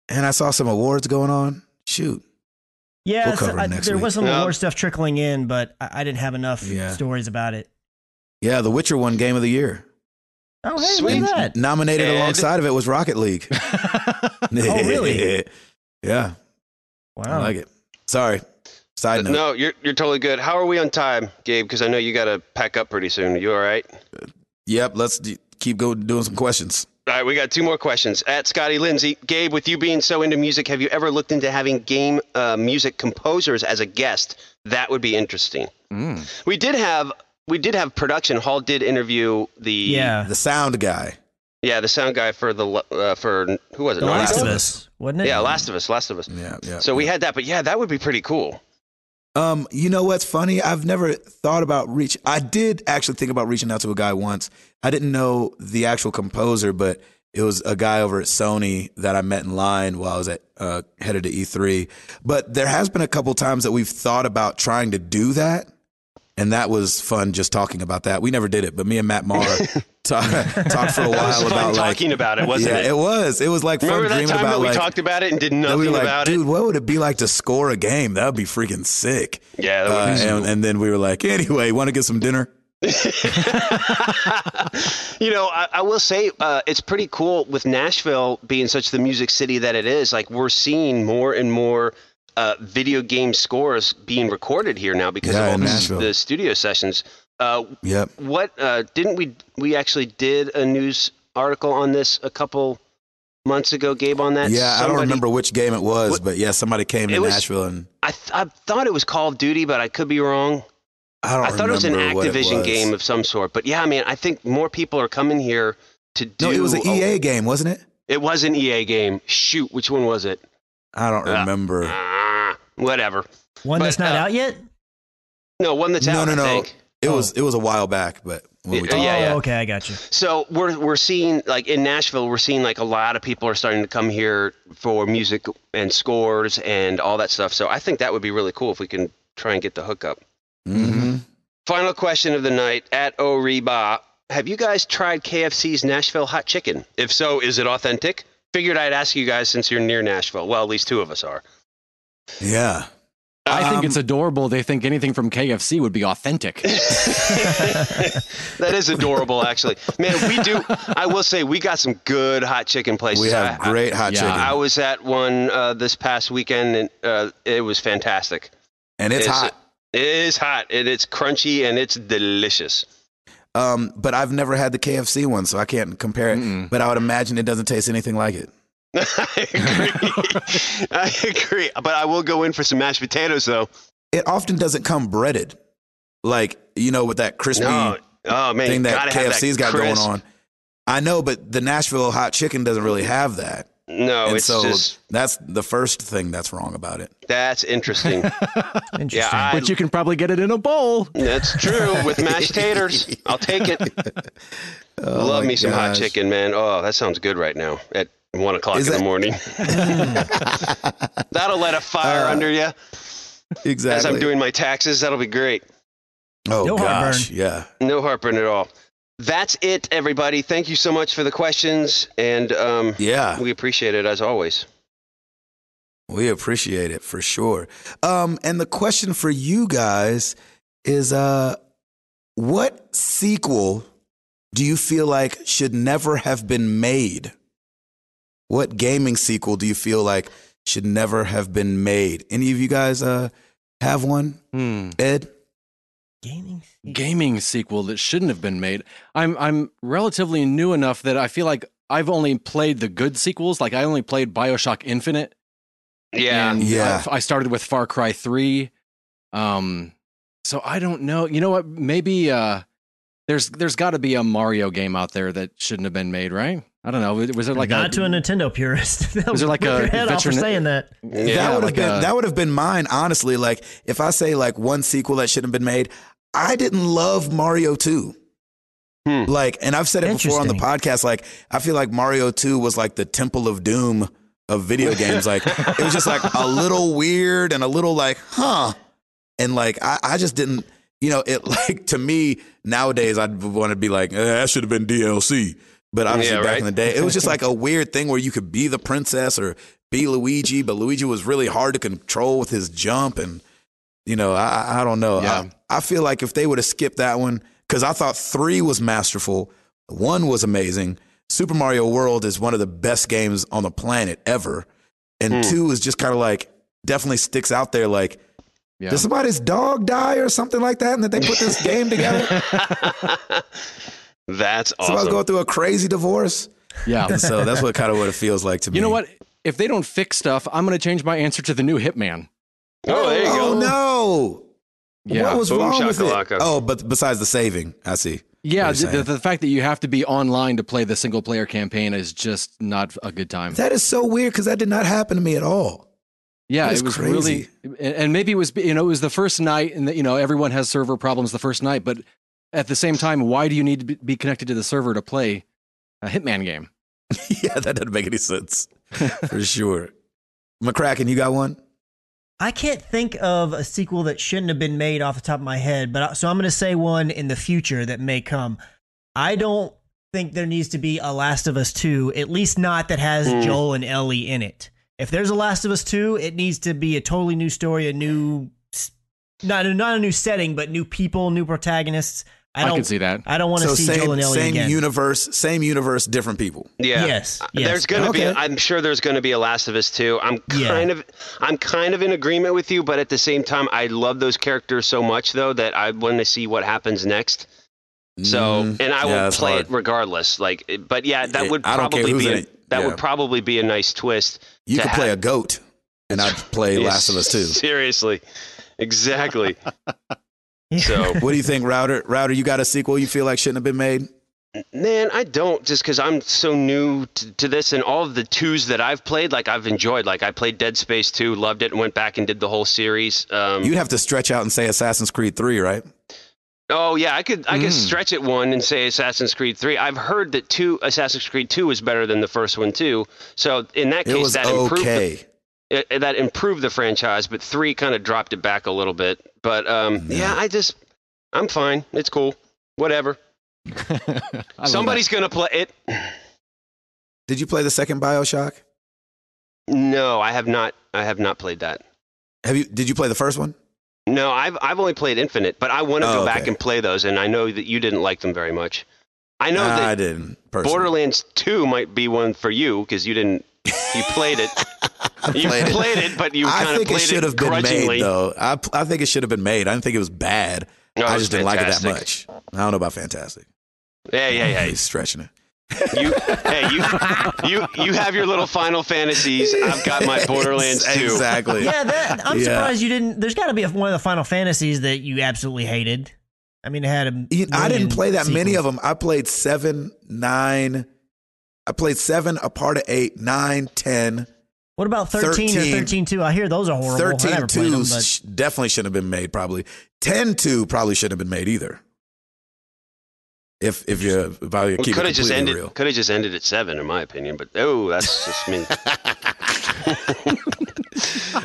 And I saw some awards going on. Shoot.
Yeah,
We'll
so
cover it
I- there
week.
was some
Yeah.
award stuff trickling in, but I, I didn't have enough
Yeah.
stories about it.
Yeah, The Witcher won Game of the Year.
Oh, hey,
Sweet.
look at that.
Nominated
Ed.
alongside of it was Rocket League.
Oh, really?
yeah,
Wow.
I like it. Sorry. Side note.
No, you're you're totally good. How are we on time, Gabe? Because I know you got to pack up pretty soon. Are you all right?
Yep, let's d- keep keep going doing some questions.
All right, we got two more questions. At Scotty Lindsay, Gabe, with you being so into music, have you ever looked into having game uh, music composers as a guest? That would be interesting.
Mm.
We did have we did have production. Hall did interview the
Yeah.
The sound guy.
yeah the sound guy for the uh, for who was it?
The Last of Us, wasn't it?
Yeah, Last of Us. Last of Us.
Yeah, yeah.
So we had that, but yeah, that would be pretty cool.
Um, you know what's funny? I've never thought about reach. I did actually think about reaching out to a guy once. I didn't know the actual composer, but it was a guy over at Sony that I met in line while I was at uh, headed to E3. But there has been a couple times that we've thought about trying to do that, and that was fun just talking about that. We never did it, but me and Matt Maher talk, talked for a
That was
while
fun
about like
talking about it, wasn't
yeah,
it?
it was. It was like
Remember
fun
that
dreaming
time
about
that we
like
talked about it and did
that
nothing
we like,
about
dude,
it?
Dude, what would it be like to score a game? That would be freaking sick.
Yeah, that would
Uh,
be
and, and then we were like, anyway, want to get some dinner?
you know, I, I will say uh, it's pretty cool with Nashville being such the music city that it is. Like we're seeing more and more uh, video game scores being recorded here now because
Yeah,
of all the, the studio sessions. Uh,
Yep.
what uh, didn't we? We actually did a news article on this a couple months ago, Gabe. On that,
Yeah, I don't remember which game it was,
What-
but yeah, somebody came to
was-
Nashville and
I, th- I thought it was Call of Duty, but I could be wrong.
I don't
I thought it was an
remember what it
Activision
was.
game of some sort. But yeah, I mean, I think more people are coming here to do.
No, it was an
a-
EA game, wasn't it?
It was an EA game. Shoot, which one was it?
I don't
Uh,
remember.
Ah, whatever.
One
But,
that's not
uh,
out yet.
No, one that's
No,
out.
no, no,
no.
It
Oh.
was it was a while back, but when we
yeah, yeah, yeah.
Oh, okay, I got you.
So we're we're seeing like in Nashville, we're seeing like a lot of people are starting to come here for music and scores and all that stuff. So I think that would be really cool if we can try and get the hookup.
Mhm.
Final question of the night at Oriba. Have you guys tried KFC's Nashville hot chicken? If so, is it authentic? Figured I'd ask you guys since you're near Nashville. Well, at least two of us are.
Yeah.
I think
Um,
it's adorable. They think anything from KFC would be authentic.
that is adorable, actually. Man, we do. I will say we got some good hot chicken places.
We have
I-
great hot
yeah.
chicken,
I, I was at one uh, this past weekend, and uh, it was fantastic.
and it's, hot.
It is hot, and it's crunchy, and it's delicious.
Um, but I've never had the KFC one, so I can't compare it.
Mm-mm.
But I would imagine it doesn't taste anything like it.
I agree. I agree. But I will go in for some mashed potatoes, though.
It often doesn't come breaded, like you know, with that crispy
No, oh man,
thing that
gotta have
KFC's
that
got going on. I know, but the Nashville hot chicken doesn't really have that.
No,
and
it's
so
just
that's the first thing that's wrong about it.
that's interesting.
Interesting.
yeah, I,
but you can probably get it in a bowl.
that's true with mashed taters. I'll take it.
Oh
Love
my
me some hot chicken, man. Oh, that sounds good right now at one o'clock
Is
in the morning. That'll let a fire
Uh,
under you
Exactly.
as I'm doing my taxes. That'll be great.
oh
No
gosh,
heartburn.
yeah.
No heartburn at all. That's it, everybody. Thank you so much for the questions, and um,
Yeah,
we appreciate it as always.
we appreciate it for sure. Um, and the question for you guys is, uh, what sequel do you feel like should never have been made? What gaming sequel do you feel like should never have been made? Any of you guys uh, have one?
Hmm.
Ed?
Gaming.
Gaming sequel that shouldn't have been made. I'm I'm relatively new enough that I feel like I've only played the good sequels. Like I only played Bioshock Infinite.
Yeah,
And
Yeah.
I, I started with Far Cry 3. Um, so I don't know. You know what? Maybe uh, there's there's got to be a Mario game out there that shouldn't have been made, right? I don't know. Was it like
Not
a,
to a Nintendo purist.
Was it like a
your head off for
veteran-
saying that?
yeah.
that would have
like
been
a-
that would have been mine honestly like if i say like one sequel that shouldn't have been made i didn't love mario 2
Hmm.
like and i've said it before on the podcast like i feel like mario 2 was like the temple of doom of video games like it was just like a little weird and a little like huh and like i, I just didn't you know it like to me nowadays i'd want to be like eh, that should have been dlc but obviously
Yeah,
back
right.
in the day it was just like a weird thing where you could be the princess or be Luigi, but Luigi was really hard to control with his jump, and you know, I, I- don't know.
Yeah.
I, I feel like if they would have skipped that one, because I thought three was masterful, one was amazing. Super Mario World is one of the best games on the planet ever, and
Hmm.
two is just kind of like definitely sticks out there. Like,
Yeah.
did somebody's dog die or something like that, and that they put this game together?
That's awesome.
Somebody's
awesome.
going through a crazy divorce.
Yeah.
And so that's what kind of what it feels like to me.
You know what? If they don't fix stuff, I'm going to change my answer to the new Hitman.
oh, there you
Oh
go.
no!
Yeah.
What was
Boom
wrong with it? Oh, but besides the saving, I see.
yeah, the, the, fact that you have to be online to play the single player campaign is just not a good time.
That is so weird because that did not happen to me at all.
Yeah,
That is
it was
crazy.
really, and and maybe it was you know it was the first night, and that you know everyone has server problems the first night, but at the same time, why do you need to be- be connected to the server to play a Hitman game?
yeah, that doesn't make any sense for sure. McCracken, you got one?
I can't think of a sequel that shouldn't have been made off the top of my head, but I- so I'm going to say one in the future that may come. I don't think there needs to be a Last of Us 2, at least not that has
Hmm.
Joel and Ellie in it. If there's a Last of Us 2, it needs to be a totally new story, a new s- not not a new setting, but new people, new protagonists. I
I,
don't
can see that.
I don't want to
so
see
same,
Joel and Ellie
same
again.
universe, same universe, different people.
Yeah.
Yes,
Uh,
yes.
There's gonna be. I'm sure there's gonna be a Last of Us too. I'm
Yeah.
kind of. I'm kind of in agreement with you, but at the same time, I love those characters so much though that I want to see what happens next. So,
Mm,
and I
yeah,
will play
hard.
it regardless. Like, but yeah, that
It-
would
I don't care
probably be. A, that
Yeah.
would probably be a nice twist.
You
to
could play a goat, and I'd play Last of Us too.
Seriously, exactly. So,
What do you think, Router? Router, you got a sequel you feel like shouldn't have been made?
man, I don't just because I'm so new to, to this and all of the twos that I've played. Like, I've enjoyed. Like, I played Dead Space 2, loved it, and went back and did the whole series. Um,
You'd have to stretch out and say Assassin's Creed 3, right?
Oh yeah, I could I could
Mm.
stretch it one and say Assassin's Creed three. I've heard that two Assassin's Creed two was better than the first one too. So in that
It
case,
was
that improved the,
okay.
It, that improved the franchise, but three kind of dropped it back a little bit. But um,
Yeah.
yeah. I just I'm fine. It's cool. Whatever. Somebody's gonna play it.
Did you play the second Bioshock?
No, I have not. I have not played that.
Have you? Did you play the first one?
No, I've I've only played Infinite, but I want to
Oh,
go back and play those, and I know that you didn't like them very much. I know
I
that
didn't. Personally.
Borderlands 2 might be one for you because you didn't you played it.
I
You
played it.
played it, but you
I
kind of
think it should have been made, though. I, I think it should have been made. I didn't think it was bad.
No,
I
was
just didn't like it that much. I don't know about fantastic.
Yeah, yeah, yeah.
He's stretching it.
You, hey, you, you, you have your little Final Fantasies. I've got my Borderlands too.
Exactly.
yeah, that, I'm
Yeah.
surprised you didn't. There's got to be a, one of the Final Fantasies that you absolutely hated. I mean, it had a.
You- I didn't play that many of them. I played seven, nine. I played seven, a part of eight, nine, ten.
What about 13,
13
or 13 2? I hear those are horrible. I
13
never played them,
2s
but
sh- definitely shouldn't have been made, probably. 10 2 probably shouldn't have been made either. If if you if I
We
keep
could
it
have just
completely
ended.
real.
Could have just ended at seven, in my opinion. But oh, that's just me.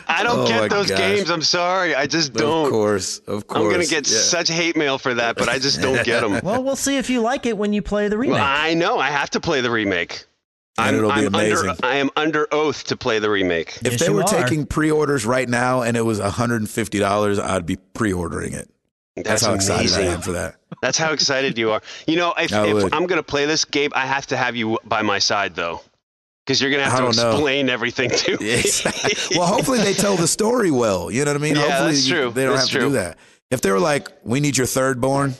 I don't
Oh
get those
gosh.
games. I'm sorry. I just don't.
Of course, of course.
I'm gonna get
yeah.
such hate mail for that, but I just don't get them.
well, we'll see if you like it when you play the remake.
Well, I know. I have to play the remake.
And
I'm,
it'll be
I'm
amazing.
Under, I am under oath to play the remake.
If
Yes,
they were
are.
taking pre-orders right now and it was $150, I'd be pre-ordering it. That's,
That's,
how excited
amazing.
I am for that.
That's how excited you are. You know, if,
I
if
would.
I'm gonna play this, Gabe, I have to have you by my side though, because you're gonna have to
don't know.
explain everything to me.
Exactly. well, hopefully they tell the story well. You know what I mean?
Yeah,
hopefully
that's
you-
true.
they don't
That's
have to
true.
do that. If they were like, "We need your third born,"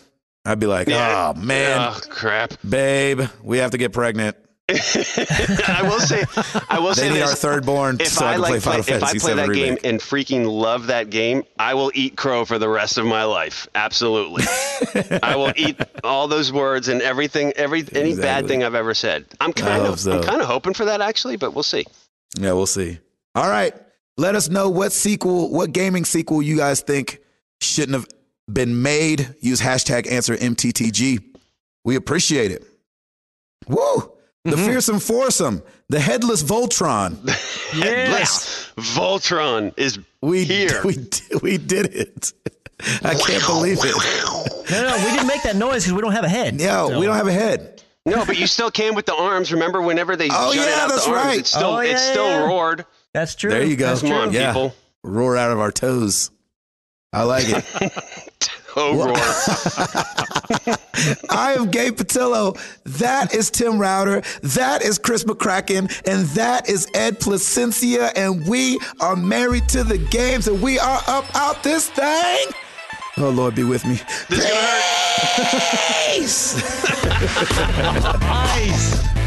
I'd be like,
Yeah.
"Oh man,
Oh crap!
babe, we have to get pregnant.
I will say, I will
They
say
need
this.
our third born
if
so I,
I like
play
play, if I play that game and freaking love that game, I will eat crow for the rest of my life. Absolutely, I will eat all those words and everything, every any bad thing I've ever said. I'm kind of,
so.
I'm kind of hoping for that actually, but we'll see.
Yeah, we'll see. All right, let us know what sequel, what gaming sequel you guys think shouldn't have been made. Use hashtag answer MTTG. We appreciate it. Woo! The
Mm-hmm.
fearsome foursome, the headless Voltron.
Headless Voltron is
We
here.
we we did it. I can't believe it.
no, no, we didn't make that noise because we don't have a head.
Yeah,
So-
we don't have a head.
No, but you still came with the arms. Remember, whenever they
Oh, yeah,
out
that's
the arms,
right.
it's still
Oh, yeah,
it's still
yeah.
roared.
That's true.
There you go.
That's
Come
true.
on,
Yeah.
people.
Roar out of our toes. I like it.
Oh,
Well-
roar.
I am Gabe Patillo. That is Tim Router. That is Chris McCracken. And that is Ed Placencia. And we are married to the games and we are up out this thing. Oh Lord, be with me.
This is.
Peace.
Nice.